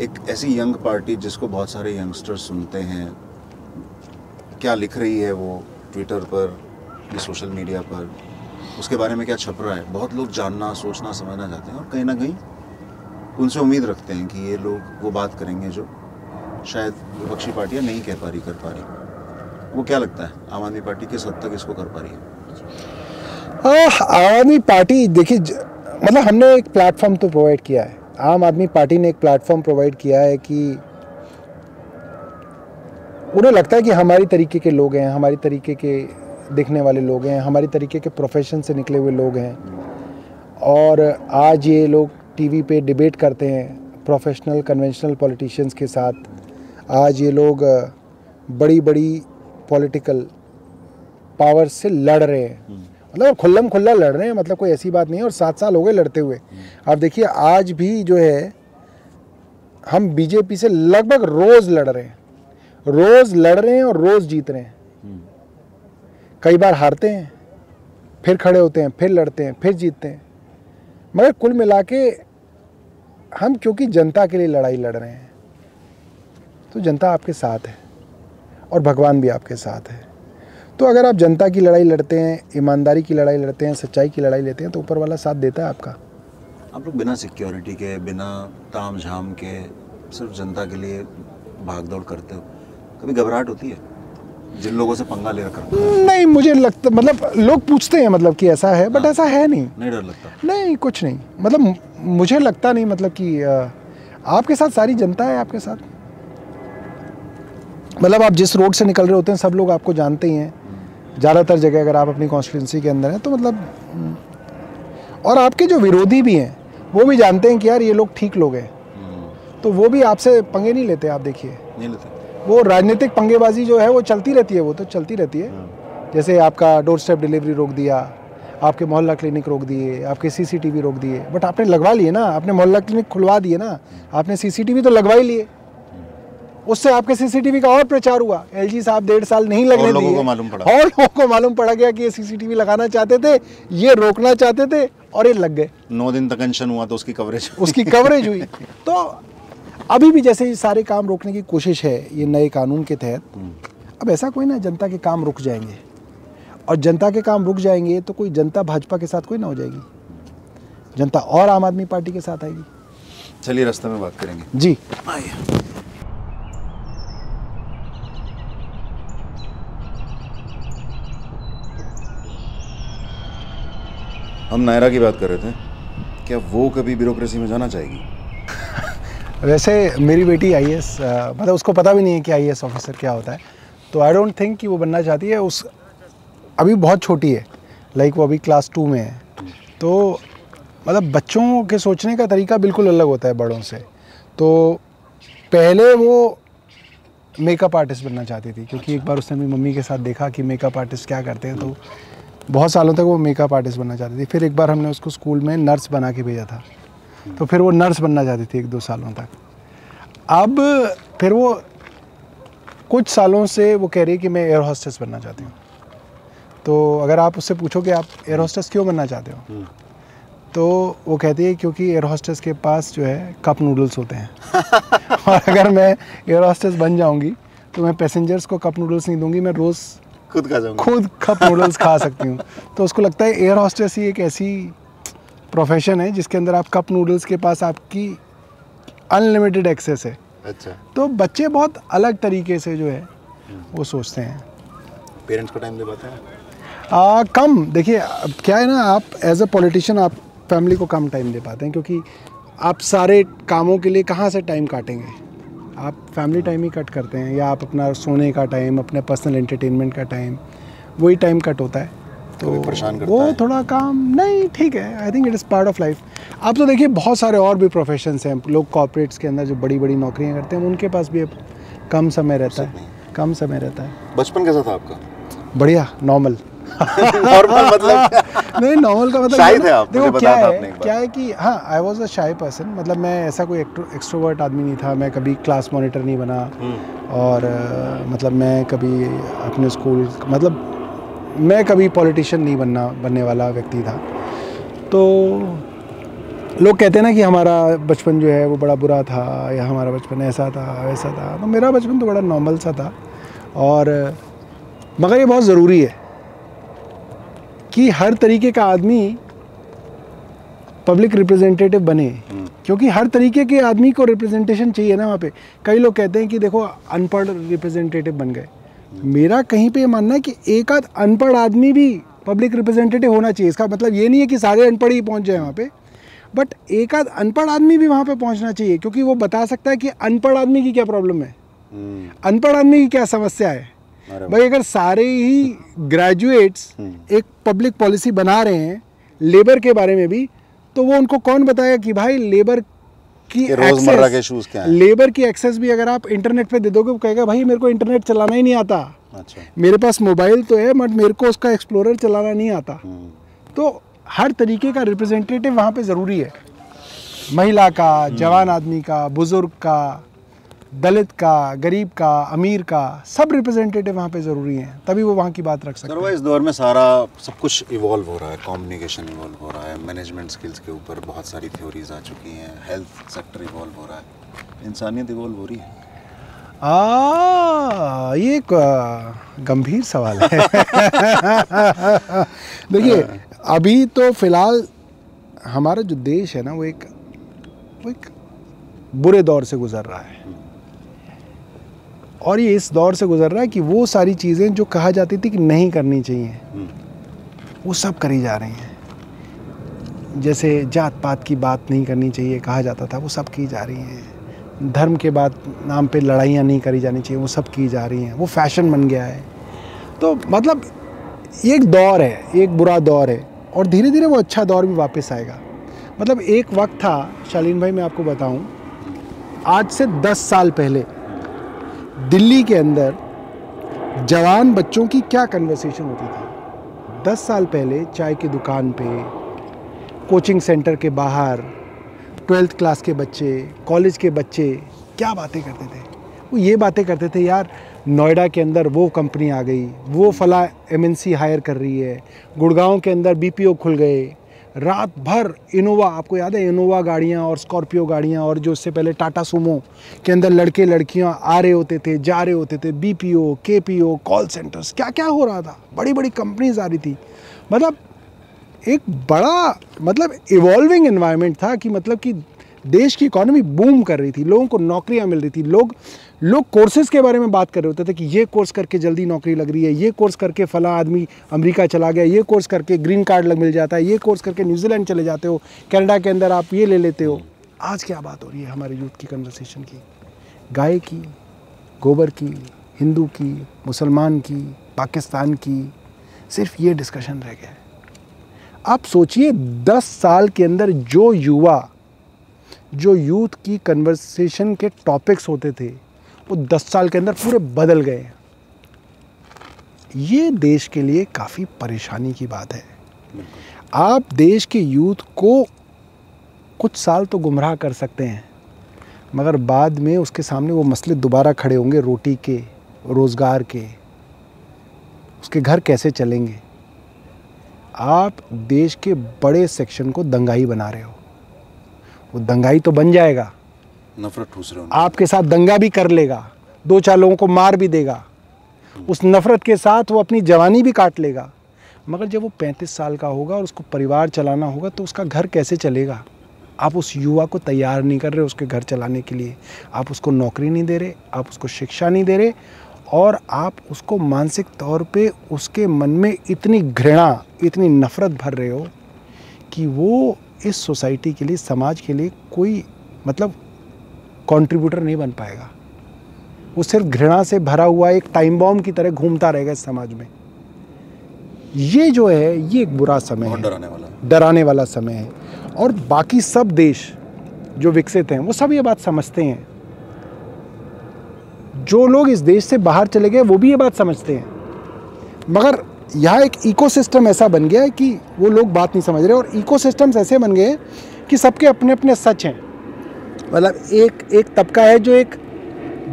एक ऐसी यंग पार्टी जिसको बहुत सारे यंगस्टर्स सुनते हैं क्या लिख रही है वो ट्विटर पर या सोशल मीडिया पर? उसके बारे में क्या छप रहा है? बहुत लोग जानना, सोचना, समझना चाहते हैं और कहीं ना कहीं उनसे उम्मीद रखते हैं कि ये लोग वो बात करेंगे जो शायद विपक्षी पार्टियाँ नहीं कह पा रही, कर पा रही। वो क्या लगता है? आम आदमी पार्टी किस हद तक इसको कर पा रही है? आम आदमी पार्टी, देखिए मतलब हमने एक प्लेटफॉर्म तो प्रोवाइड किया है। आम आदमी पार्टी ने एक प्लेटफॉर्म प्रोवाइड किया है कि उन्हें लगता है कि हमारी तरीके के लोग हैं, हमारी तरीके के दिखने वाले लोग हैं हमारी तरीके के प्रोफेशन से निकले हुए लोग हैं। और आज ये लोग टीवी पे डिबेट करते हैं प्रोफेशनल कन्वेंशनल पॉलिटिशियंस के साथ। आज ये लोग बड़ी बड़ी पॉलिटिकल पावर से लड़ रहे हैं। मतलब खुल्लम खुल्ला लड़ रहे हैं मतलब कोई ऐसी बात नहीं है और सात साल हो गए लड़ते हुए। आप देखिए आज भी जो है हम बीजेपी से लगभग रोज़ लड़ रहे हैं। रोज़ लड़ रहे हैं और रोज़ जीत रहे हैं। कई बार हारते हैं, फिर खड़े होते हैं, फिर लड़ते हैं, फिर जीतते हैं। मगर कुल मिला के हम क्योंकि जनता के लिए लड़ाई लड़ रहे हैं तो जनता आपके साथ है और भगवान भी आपके साथ है। तो अगर आप जनता की लड़ाई लड़ते हैं, ईमानदारी की लड़ाई लड़ते हैं, सच्चाई की लड़ाई लेते हैं तो ऊपर वाला साथ देता है आपका। आप लोग बिना सिक्योरिटी के, बिना ताम झाम के, सिर्फ़ जनता के लिए भाग दौड़ करते हो, कभी घबराहट होती है? जिन लोगों से पंगा ले रखा नहीं मुझे लगता मतलब लोग पूछते हैं मतलब कि ऐसा है बट ऐसा है नहीं। नहीं डर लगता। नहीं कुछ नहीं। मतलब मुझे लगता नहीं मतलब कि आपके साथ सारी जनता है आपके साथ? मतलब आप जिस रोड से निकल रहे होते हैं सब लोग आपको जानते ही हैं। ज़्यादातर जगह अगर आप अपनी कॉन्स्टिट्यूंसी के अंदर हैं तो मतलब हम्म, और आपके जो विरोधी भी हैं वो भी जानते हैं कि यार ये लोग ठीक लोग हैं। तो वो भी आपसे पंगे नहीं लेते आप देखिए। नहीं लेते। वो राजनीतिक पंगेबाजी जो है वो चलती रहती है वो तो चलती रहती है। जैसे आपका डोर स्टेप डिलीवरी रोक दिया आपके मोहल्ला क्लिनिक रोक दिए आपके सीसीटीवी रोक दिए। बट आपने लगवा लिए ना आपने मोहल्ला क्लिनिक खुलवा दिए ना आपने सीसीटीवी तो लगवा ही लिए। उससे आपके सीसीटीवी का और प्रचार हुआ। एलजी साहब डेढ़ साल नहीं लगने दिए को मालूम और लोगों को मालूम पड़ा गया कि ये सीसीटीवी लगाना चाहते थे ये रोकना चाहते थे और ये लग गए। नौ दिन तक हुआ तो उसकी कवरेज उसकी कवरेज हुई। तो अभी भी जैसे ये सारे काम रोकने की कोशिश है ये नए कानून के तहत अब ऐसा कोई ना जनता के काम रुक जाएँगे। और जनता के काम रुक जाएँगे तो कोई जनता भाजपा के साथ कोई ना हो जाएगी। जनता और आम आदमी पार्टी के साथ आएगी। चलिए रास्ते में बात करेंगे। जी। आइए। हम नायरा की बात कर रहे थे। क्या वो कभी ब्यूरोक्रेसी में जाना चाहेगी? वैसे मेरी बेटी आई एस मतलब उसको पता भी नहीं है कि आई ऑफिसर क्या होता है। तो आई डोंट थिंक कि वो बनना चाहती है उस अभी बहुत छोटी है लाइक वो अभी क्लास टू में है। तो मतलब बच्चों के सोचने का तरीका बिल्कुल अलग होता है बड़ों से। तो पहले वो मेकअप आर्टिस्ट बनना चाहती थी क्योंकि एक बार उसने अपनी मम्मी के साथ देखा कि मेकअप आर्टिस्ट क्या करते हैं तो बहुत सालों तक वो मेकअप आर्टिस्ट बनना चाहती थी। फिर एक बार हमने उसको स्कूल में नर्स बना के भेजा था। तो फिर वो नर्स बनना चाहती थी एक दो सालों तक। अब फिर वो कुछ सालों से वो कह रही है कि मैं एयर हॉस्टेस बनना चाहती हूँ। तो अगर आप उससे पूछो कि आप एयर हॉस्टेस क्यों बनना चाहते हो? तो वो कहती है क्योंकि एयर हॉस्टेस के पास जो है कप नूडल्स होते हैं। और अगर मैं एयर हॉस्टेस बन जाऊँगी तो मैं पैसेंजर्स को कप नूडल्स नहीं दूँगी मैं रोज़ खुद का जाऊँगा। खुद कप नूडल्स खा सकती हूँ। तो उसको लगता है एयर हॉस्टेस ही एक ऐसी प्रोफेशन है जिसके अंदर आप कप नूडल्स के पास आपकी अनलिमिटेड एक्सेस है। अच्छा। तो बच्चे बहुत अलग तरीके से जो है वो सोचते हैं। पेरेंट्स को टाइम दे पाते हैं? कम। देखिए क्या है ना आप एज अ पॉलिटिशियन आप फैमिली को कम टाइम दे पाते हैं क्योंकि आप सारे कामों के लिए कहाँ से टाइम काटेंगे? आप फैमिली टाइम ही कट करते हैं या आप अपना सोने का टाइम अपने पर्सनल एंटरटेनमेंट का टाइम वही टाइम कट होता है। तो परेशान करता वो है? थोड़ा काम नहीं ठीक है I think it is part of life आप तो देखिए बहुत सारे और भी प्रोफेशंस हैं लोग कॉपरेट्स के अंदर जो बड़ी बड़ी नौकरियाँ करते हैं उनके पास भी अब कम समय रहता है कम समय रहता है बचपन कैसा था आपका बढ़िया नॉर्मल नॉर्मल मतलब नहीं नॉर्मल का मतलब ना- थे आप, देखो क्या है। क्या है कि हाँ आई वॉज़ अ शाई पर्सन मतलब मैं ऐसा कोई एक्सट्रोवर्ट आदमी नहीं था मैं कभी क्लास मॉनिटर नहीं बना हम्म। और मतलब मैं कभी अपने स्कूल मतलब मैं कभी पॉलिटिशियन नहीं बनना बनने वाला व्यक्ति था। तो लोग कहते हैं ना कि हमारा बचपन जो है वो बड़ा बुरा था या हमारा बचपन ऐसा था वैसा था। तो मेरा बचपन तो बड़ा नॉर्मल सा था और मगर ये बहुत ज़रूरी है कि हर तरीके का आदमी पब्लिक रिप्रेजेंटेटिव बने। हम्म। क्योंकि हर तरीके के आदमी को रिप्रेजेंटेशन चाहिए ना वहाँ पे। कई लोग कहते हैं कि देखो अनपढ़ रिप्रेजेंटेटिव बन गए। मेरा कहीं पे मानना है कि एक आध अनपढ़ आदमी भी पब्लिक रिप्रेजेंटेटिव होना चाहिए। इसका मतलब ये नहीं है कि सारे अनपढ़ ही पहुँच जाए वहाँ पे बट एक आध अनपढ़ आदमी भी वहाँ पे पहुँचना चाहिए क्योंकि वो बता सकता है कि अनपढ़ आदमी की क्या प्रॉब्लम है। हम्म, अनपढ़ आदमी की क्या समस्या है? भाई अगर सारे ही ग्रेजुएट्स हम्म। एक पब्लिक पॉलिसी बना रहे हैं लेबर के बारे में भी तो वो उनको कौन बताएगा कि भाई लेबर की रोज़मर्रा के शूज़ क्या हैं? लेबर की एक्सेस भी अगर आप इंटरनेट पे दे दोगे वो कहेगा भाई मेरे को इंटरनेट चलाना ही नहीं आता। अच्छा। मेरे पास मोबाइल तो है बट मेरे को उसका एक्सप्लोरर चलाना नहीं आता। हम्म, तो हर तरीके का रिप्रेजेंटेटिव वहाँ पे ज़रूरी है। महिला का जवान आदमी का बुज़ुर्ग का दलित का गरीब का अमीर का सब रिप्रेजेंटेटिव वहाँ पे ज़रूरी हैं तभी वो वहाँ की बात रख सकते हैं। इस दौर में सारा सब कुछ इवॉल्व हो रहा है कम्युनिकेशन इवॉल्व हो रहा है मैनेजमेंट स्किल्स के ऊपर बहुत सारी थ्योरीज आ चुकी हैं हेल्थ सेक्टर इवॉल्व हो रहा है इंसानियत इवॉल्व हो रही है। आ, ये एक गंभीर सवाल है। देखिए अभी तो फ़िलहाल हमारा जो देश है ना वो एक वो एक बुरे दौर से गुजर रहा है। और ये इस दौर से गुजर रहा है कि वो सारी चीज़ें जो कहा जाती थी कि नहीं करनी चाहिए हम्म, वो सब करी जा रही हैं। जैसे जात पात की बात नहीं करनी चाहिए कहा जाता था वो सब की जा रही हैं। धर्म के बाद नाम पे लड़ाइयाँ नहीं करी जानी चाहिए वो सब की जा रही हैं। वो फ़ैशन बन गया है। तो मतलब ये एक दौर है एक बुरा दौर है और धीरे धीरे वो अच्छा दौर भी वापस आएगा। मतलब एक वक्त था शालीन भाई मैं आपको बताऊँ आज से दस साल पहले दिल्ली के अंदर जवान बच्चों की क्या कन्वर्सेशन होती थी? दस साल पहले चाय की दुकान पे कोचिंग सेंटर के बाहर ट्वेल्थ क्लास के बच्चे कॉलेज के बच्चे, क्या बातें करते थे? वो ये बातें करते थे, यार, नोएडा के अंदर वो कंपनी आ गई, वो फला एमएनसी हायर कर रही है, गुड़गांव के अंदर बीपीओ खुल गए रात भर इनोवा, आपको याद है इनोवा गाड़ियाँ और स्कॉर्पियो गाड़ियाँ और जो उससे पहले टाटा सुमो के अंदर लड़के लड़कियाँ आ रहे होते थे, जा रहे होते थे बीपीओ केपीओ कॉल सेंटर्स क्या क्या हो रहा था? बड़ी बड़ी कंपनीज़ आ रही थी। मतलब एक बड़ा मतलब इवॉल्विंग इन्वायरमेंट था कि मतलब कि देश की इकोनॉमी बूम कर रही थी, लोगों को नौकरियाँ मिल रही थी। लोग लोग कोर्सेज के बारे में बात कर रहे होते थे कि ये कोर्स करके जल्दी नौकरी लग रही है, ये कोर्स करके फला आदमी अमेरिका चला गया, ये कोर्स करके ग्रीन कार्ड लग, मिल जाता है, ये कोर्स करके न्यूजीलैंड चले जाते हो कनाडा के अंदर आप ये ले लेते हो। आज क्या बात हो रही है हमारे यूथ की कन्वर्सेशन की? गाय की, गोबर की, हिंदू की, मुसलमान की, पाकिस्तान की, सिर्फ़ ये डिस्कशन रह गया है। आप सोचिए, दस साल के अंदर जो युवा जो यूथ की कन्वर्सेशन के टॉपिक्स होते थे, वो दस साल के अंदर पूरे बदल गए ये देश के लिए काफ़ी परेशानी की बात है। आप देश के यूथ को कुछ साल तो गुमराह कर सकते हैं, मगर बाद में उसके सामने वो मसले दोबारा खड़े होंगे रोटी के, रोज़गार के, उसके घर कैसे चलेंगे। आप देश के बड़े सेक्शन को दंगाई बना रहे हो। वो दंगाई तो बन जाएगा। नफरत ठूस रहे आपके साथ दंगा भी कर लेगा दो चार लोगों को मार भी देगा। उस नफरत के साथ वो अपनी जवानी भी काट लेगा। मगर जब वो पैंतीस साल का होगा और उसको परिवार चलाना होगा तो उसका घर कैसे चलेगा? आप उस युवा को तैयार नहीं कर रहे उसके घर चलाने के लिए। आप उसको नौकरी नहीं दे रहे आप उसको शिक्षा नहीं दे रहे और आप उसको मानसिक तौर पे उसके मन में इतनी घृणा इतनी नफ़रत भर रहे हो कि वो इस सोसाइटी के लिए समाज के लिए कोई मतलब कंट्रीब्यूटर नहीं बन पाएगा। वो सिर्फ़ घृणा से भरा हुआ एक टाइम बॉम्ब की तरह घूमता रहेगा इस समाज में। ये जो है ये एक बुरा समय है। डराने वाला। डराने वाला समय है। और बाकी सब देश जो विकसित हैं वो सब ये बात समझते हैं। जो लोग इस देश से बाहर चले गए वो भी ये बात समझते हैं। मगर यहाँ एक इकोसिस्टम ऐसा बन गया है कि वो लोग बात नहीं समझ रहे और इकोसिस्टम्स ऐसे बन गए हैं कि सबके अपने अपने सच हैं। मतलब एक एक तबका है जो एक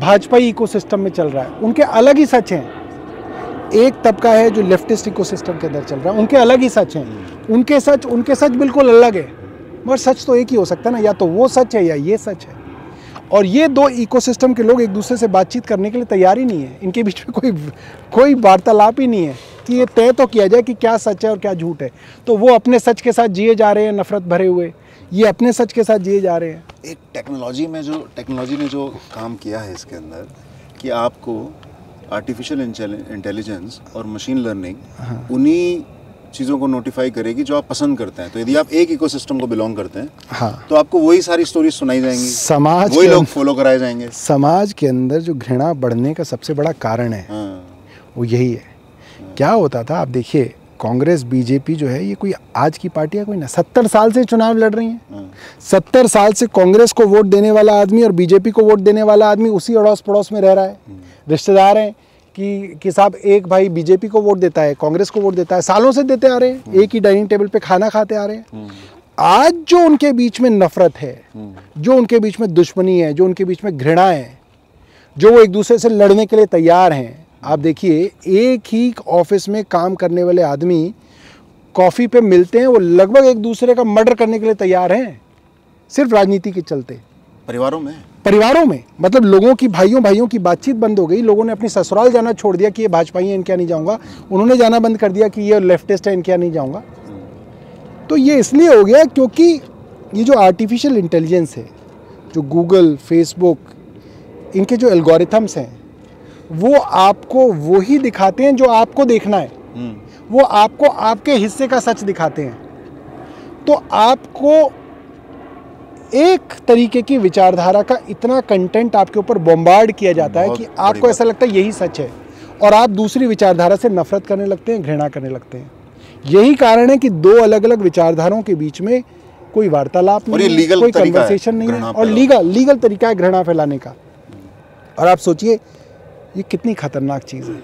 भाजपाई इकोसिस्टम में चल रहा है। उनके अलग ही सच हैं। एक तबका है जो लेफ्टिस्ट इकोसिस्टम के अंदर चल रहा है। उनके अलग ही सच हैं। उनके सच उनके सच बिल्कुल अलग है। मगर सच तो एक ही हो सकता है ना, या तो वो सच है या ये सच है। और ये दो इकोसिस्टम के लोग एक दूसरे से बातचीत करने के लिए तैयार ही नहीं है। इनके बीच में कोई कोई वार्तालाप ही नहीं है। कि ये तय तो किया जाए कि क्या सच है और क्या झूठ है। तो वो अपने सच के साथ जिए जा रहे हैं नफरत भरे हुए। ये अपने सच के साथ जिए जा रहे हैं। एक टेक्नोलॉजी में जो टेक्नोलॉजी ने जो काम किया है इसके अंदर कि आपको आर्टिफिशियल इंटेलिजेंस और मशीन लर्निंग हाँ। उन्हीं चीज़ों को नोटिफाई करेगी जो आप पसंद करते हैं। तो यदि आप एक इकोसिस्टम को बिलोंग करते हैं हाँ। तो आपको वही सारी स्टोरीज सुनाई जाएँगी। समाज वही लोग फॉलो कराए जाएँगे। समाज के अंदर जो घृणा बढ़ने का सबसे बड़ा कारण है हाँ। वो यही है। क्या होता था? आप देखिए कांग्रेस बीजेपी जो है ये कोई आज की पार्टी है कोई ना सत्तर साल से चुनाव लड़ रही हैं। हाँ। सत्तर साल से कांग्रेस को वोट देने वाला आदमी और बीजेपी को वोट देने वाला आदमी उसी अड़ोस पड़ोस में रह रहा है। रिश्तेदार हैं कि कि साहब एक भाई बीजेपी को वोट देता है कांग्रेस को वोट देता है सालों से देते आ रहे हैं एक ही डाइनिंग टेबल पे खाना खाते आ रहे हैं। आज जो उनके बीच में नफरत है। जो उनके बीच में दुश्मनी है जो उनके बीच में घृणा है जो वो एक दूसरे से लड़ने के लिए तैयार हैं आप देखिए एक ही ऑफ़िस में काम करने वाले आदमी कॉफ़ी पे मिलते हैं वो लगभग एक दूसरे का मर्डर करने के लिए तैयार हैं सिर्फ़ राजनीति के चलते। परिवारों में? परिवारों में मतलब लोगों की भाइयों भाइयों की बातचीत बंद हो गई लोगों ने अपनी ससुराल जाना छोड़ दिया कि ये भाजपाई हैं इनके यहाँ नहीं जाऊँगा। उन्होंने जाना बंद कर दिया कि ये लेफ्टिस्ट है इनके यहाँ नहीं जाऊँगा। तो ये इसलिए हो गया क्योंकि ये जो आर्टिफिशियल इंटेलिजेंस है जो गूगल फेसबुक इनके जो एल्गोरिथम्स हैं वो आपको वो ही दिखाते हैं जो आपको देखना है। हम्म, वो आपको आपके हिस्से का सच दिखाते हैं। तो आपको एक तरीके की विचारधारा का इतना कंटेंट आपके ऊपर बॉम्बार्ड किया जाता है कि आपको ऐसा लगता है यही सच है और आप दूसरी विचारधारा से नफरत करने लगते हैं घृणा करने लगते हैं। यही कारण है कि दो अलग अलग विचारधाराओं के बीच में कोई वार्तालाप नहीं कोई कन्वर्सेशन नहीं है और लीगल लीगल तरीका है घृणा फैलाने का। और आप सोचिए ये कितनी खतरनाक चीज़ है।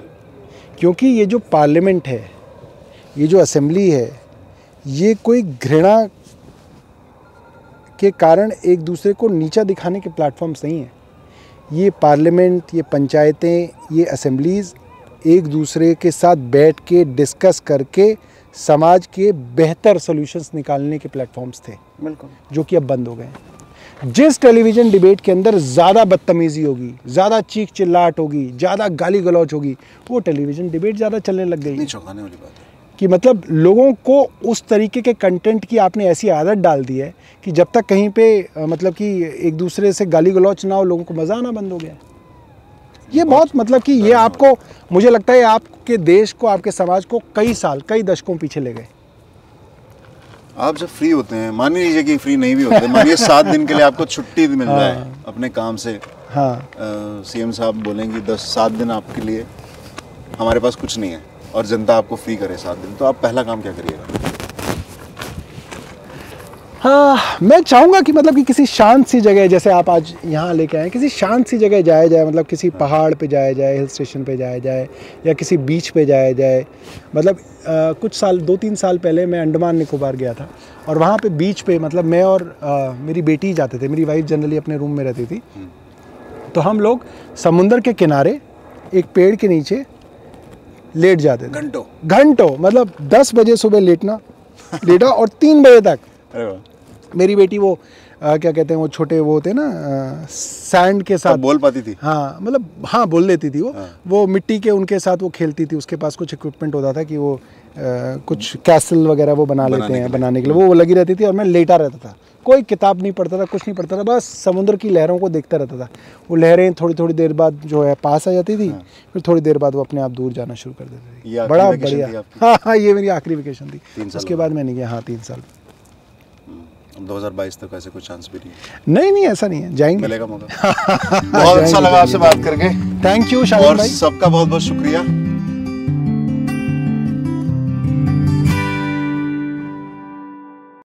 क्योंकि ये जो पार्लियामेंट है ये जो असेंबली है ये कोई घृणा के कारण एक दूसरे को नीचा दिखाने के प्लेटफॉर्म्स नहीं हैं। ये पार्लियामेंट ये पंचायतें ये असेंबलीज़ एक दूसरे के साथ बैठ के डिस्कस करके समाज के बेहतर सॉल्यूशंस निकालने के प्लेटफॉर्म्स थे बिल्कुल। जो कि अब बंद हो गए हैं। जिस टेलीविज़न डिबेट के अंदर ज़्यादा बदतमीज़ी होगी ज़्यादा चीख चिल्लाहट होगी ज़्यादा गाली गलौच होगी वो टेलीविज़न डिबेट ज़्यादा चलने लग गई चौंकाने वाली बात है। कि मतलब लोगों को उस तरीके के कंटेंट की आपने ऐसी आदत डाल दी है कि जब तक कहीं पे मतलब कि एक दूसरे से गाली गलौच ना हो लोगों को मज़ा आना बंद हो गया। ये बहुत मतलब कि ये आपको मुझे लगता है आपके देश को आपके समाज को कई साल कई दशकों पीछे ले गए। आप जब फ्री होते हैं मान ही लीजिए कि फ्री नहीं भी होते मानिए सात दिन के लिए आपको छुट्टी मिल रहा है अपने काम से। हाँ। सीएम साहब बोलेंगे दस सात दिन आपके लिए हमारे पास कुछ नहीं है और जनता आपको फ्री करे सात दिन। तो आप पहला काम क्या करिएगा? हाँ मैं चाहूँगा कि मतलब कि किसी शांत सी जगह जैसे आप आज यहाँ लेके आए किसी शांत सी जगह जाया जाए मतलब किसी पहाड़ पे जाया जाए हिल स्टेशन पे जाया जाए या किसी बीच पे जाया जाए। मतलब अ, कुछ साल दो तीन साल पहले मैं अंडमान निकोबार गया था और वहाँ पे बीच पे मतलब मैं और अ, मेरी बेटी जाते थे मेरी वाइफ जनरली अपने रूम में रहती थी। तो हम लोग समुंदर के किनारे एक पेड़ के नीचे लेट जाते थे। घंटों। घंटों मतलब दस बजे सुबह लेटना लेटा और तीन बजे तक। मेरी बेटी वो अ, क्या कहते हैं वो छोटे वो होते हैं ना सैंड के साथ। बोल पाती थी? हाँ मतलब हाँ बोल लेती थी वो। हाँ। वो मिट्टी के उनके साथ वो खेलती थी उसके पास कुछ इक्विपमेंट होता था कि वो आ, कुछ कैसल वगैरह वो बना लेते हैं बनाने के लिए। वो वो लगी रहती थी और मैं लेटा रहता था। कोई किताब नहीं पढ़ता था कुछ नहीं पढ़ता था बस समुद्र की लहरों को देखता रहता था। वो लहरें थोड़ी थोड़ी देर बाद जो है पास आ जाती थी हाँ। फिर थोड़ी देर बाद वो अपने आप दूर जाना शुरू कर देती। थी। बड़ा बढ़िया। हाँ हाँ ये मेरी आखिरी वेकेशन थी। उसके बाद। मैंने किया हाँ तीन साल। 2022 तक ऐसे कोई चांस भी नहीं है। नहीं नहीं ऐसा नहीं है। जाएँगे। मिलेगा मौका। बहुत अच्छा लगा आपसे बात करके। थैंक यू और सबका बहुत बहुत शुक्रिया।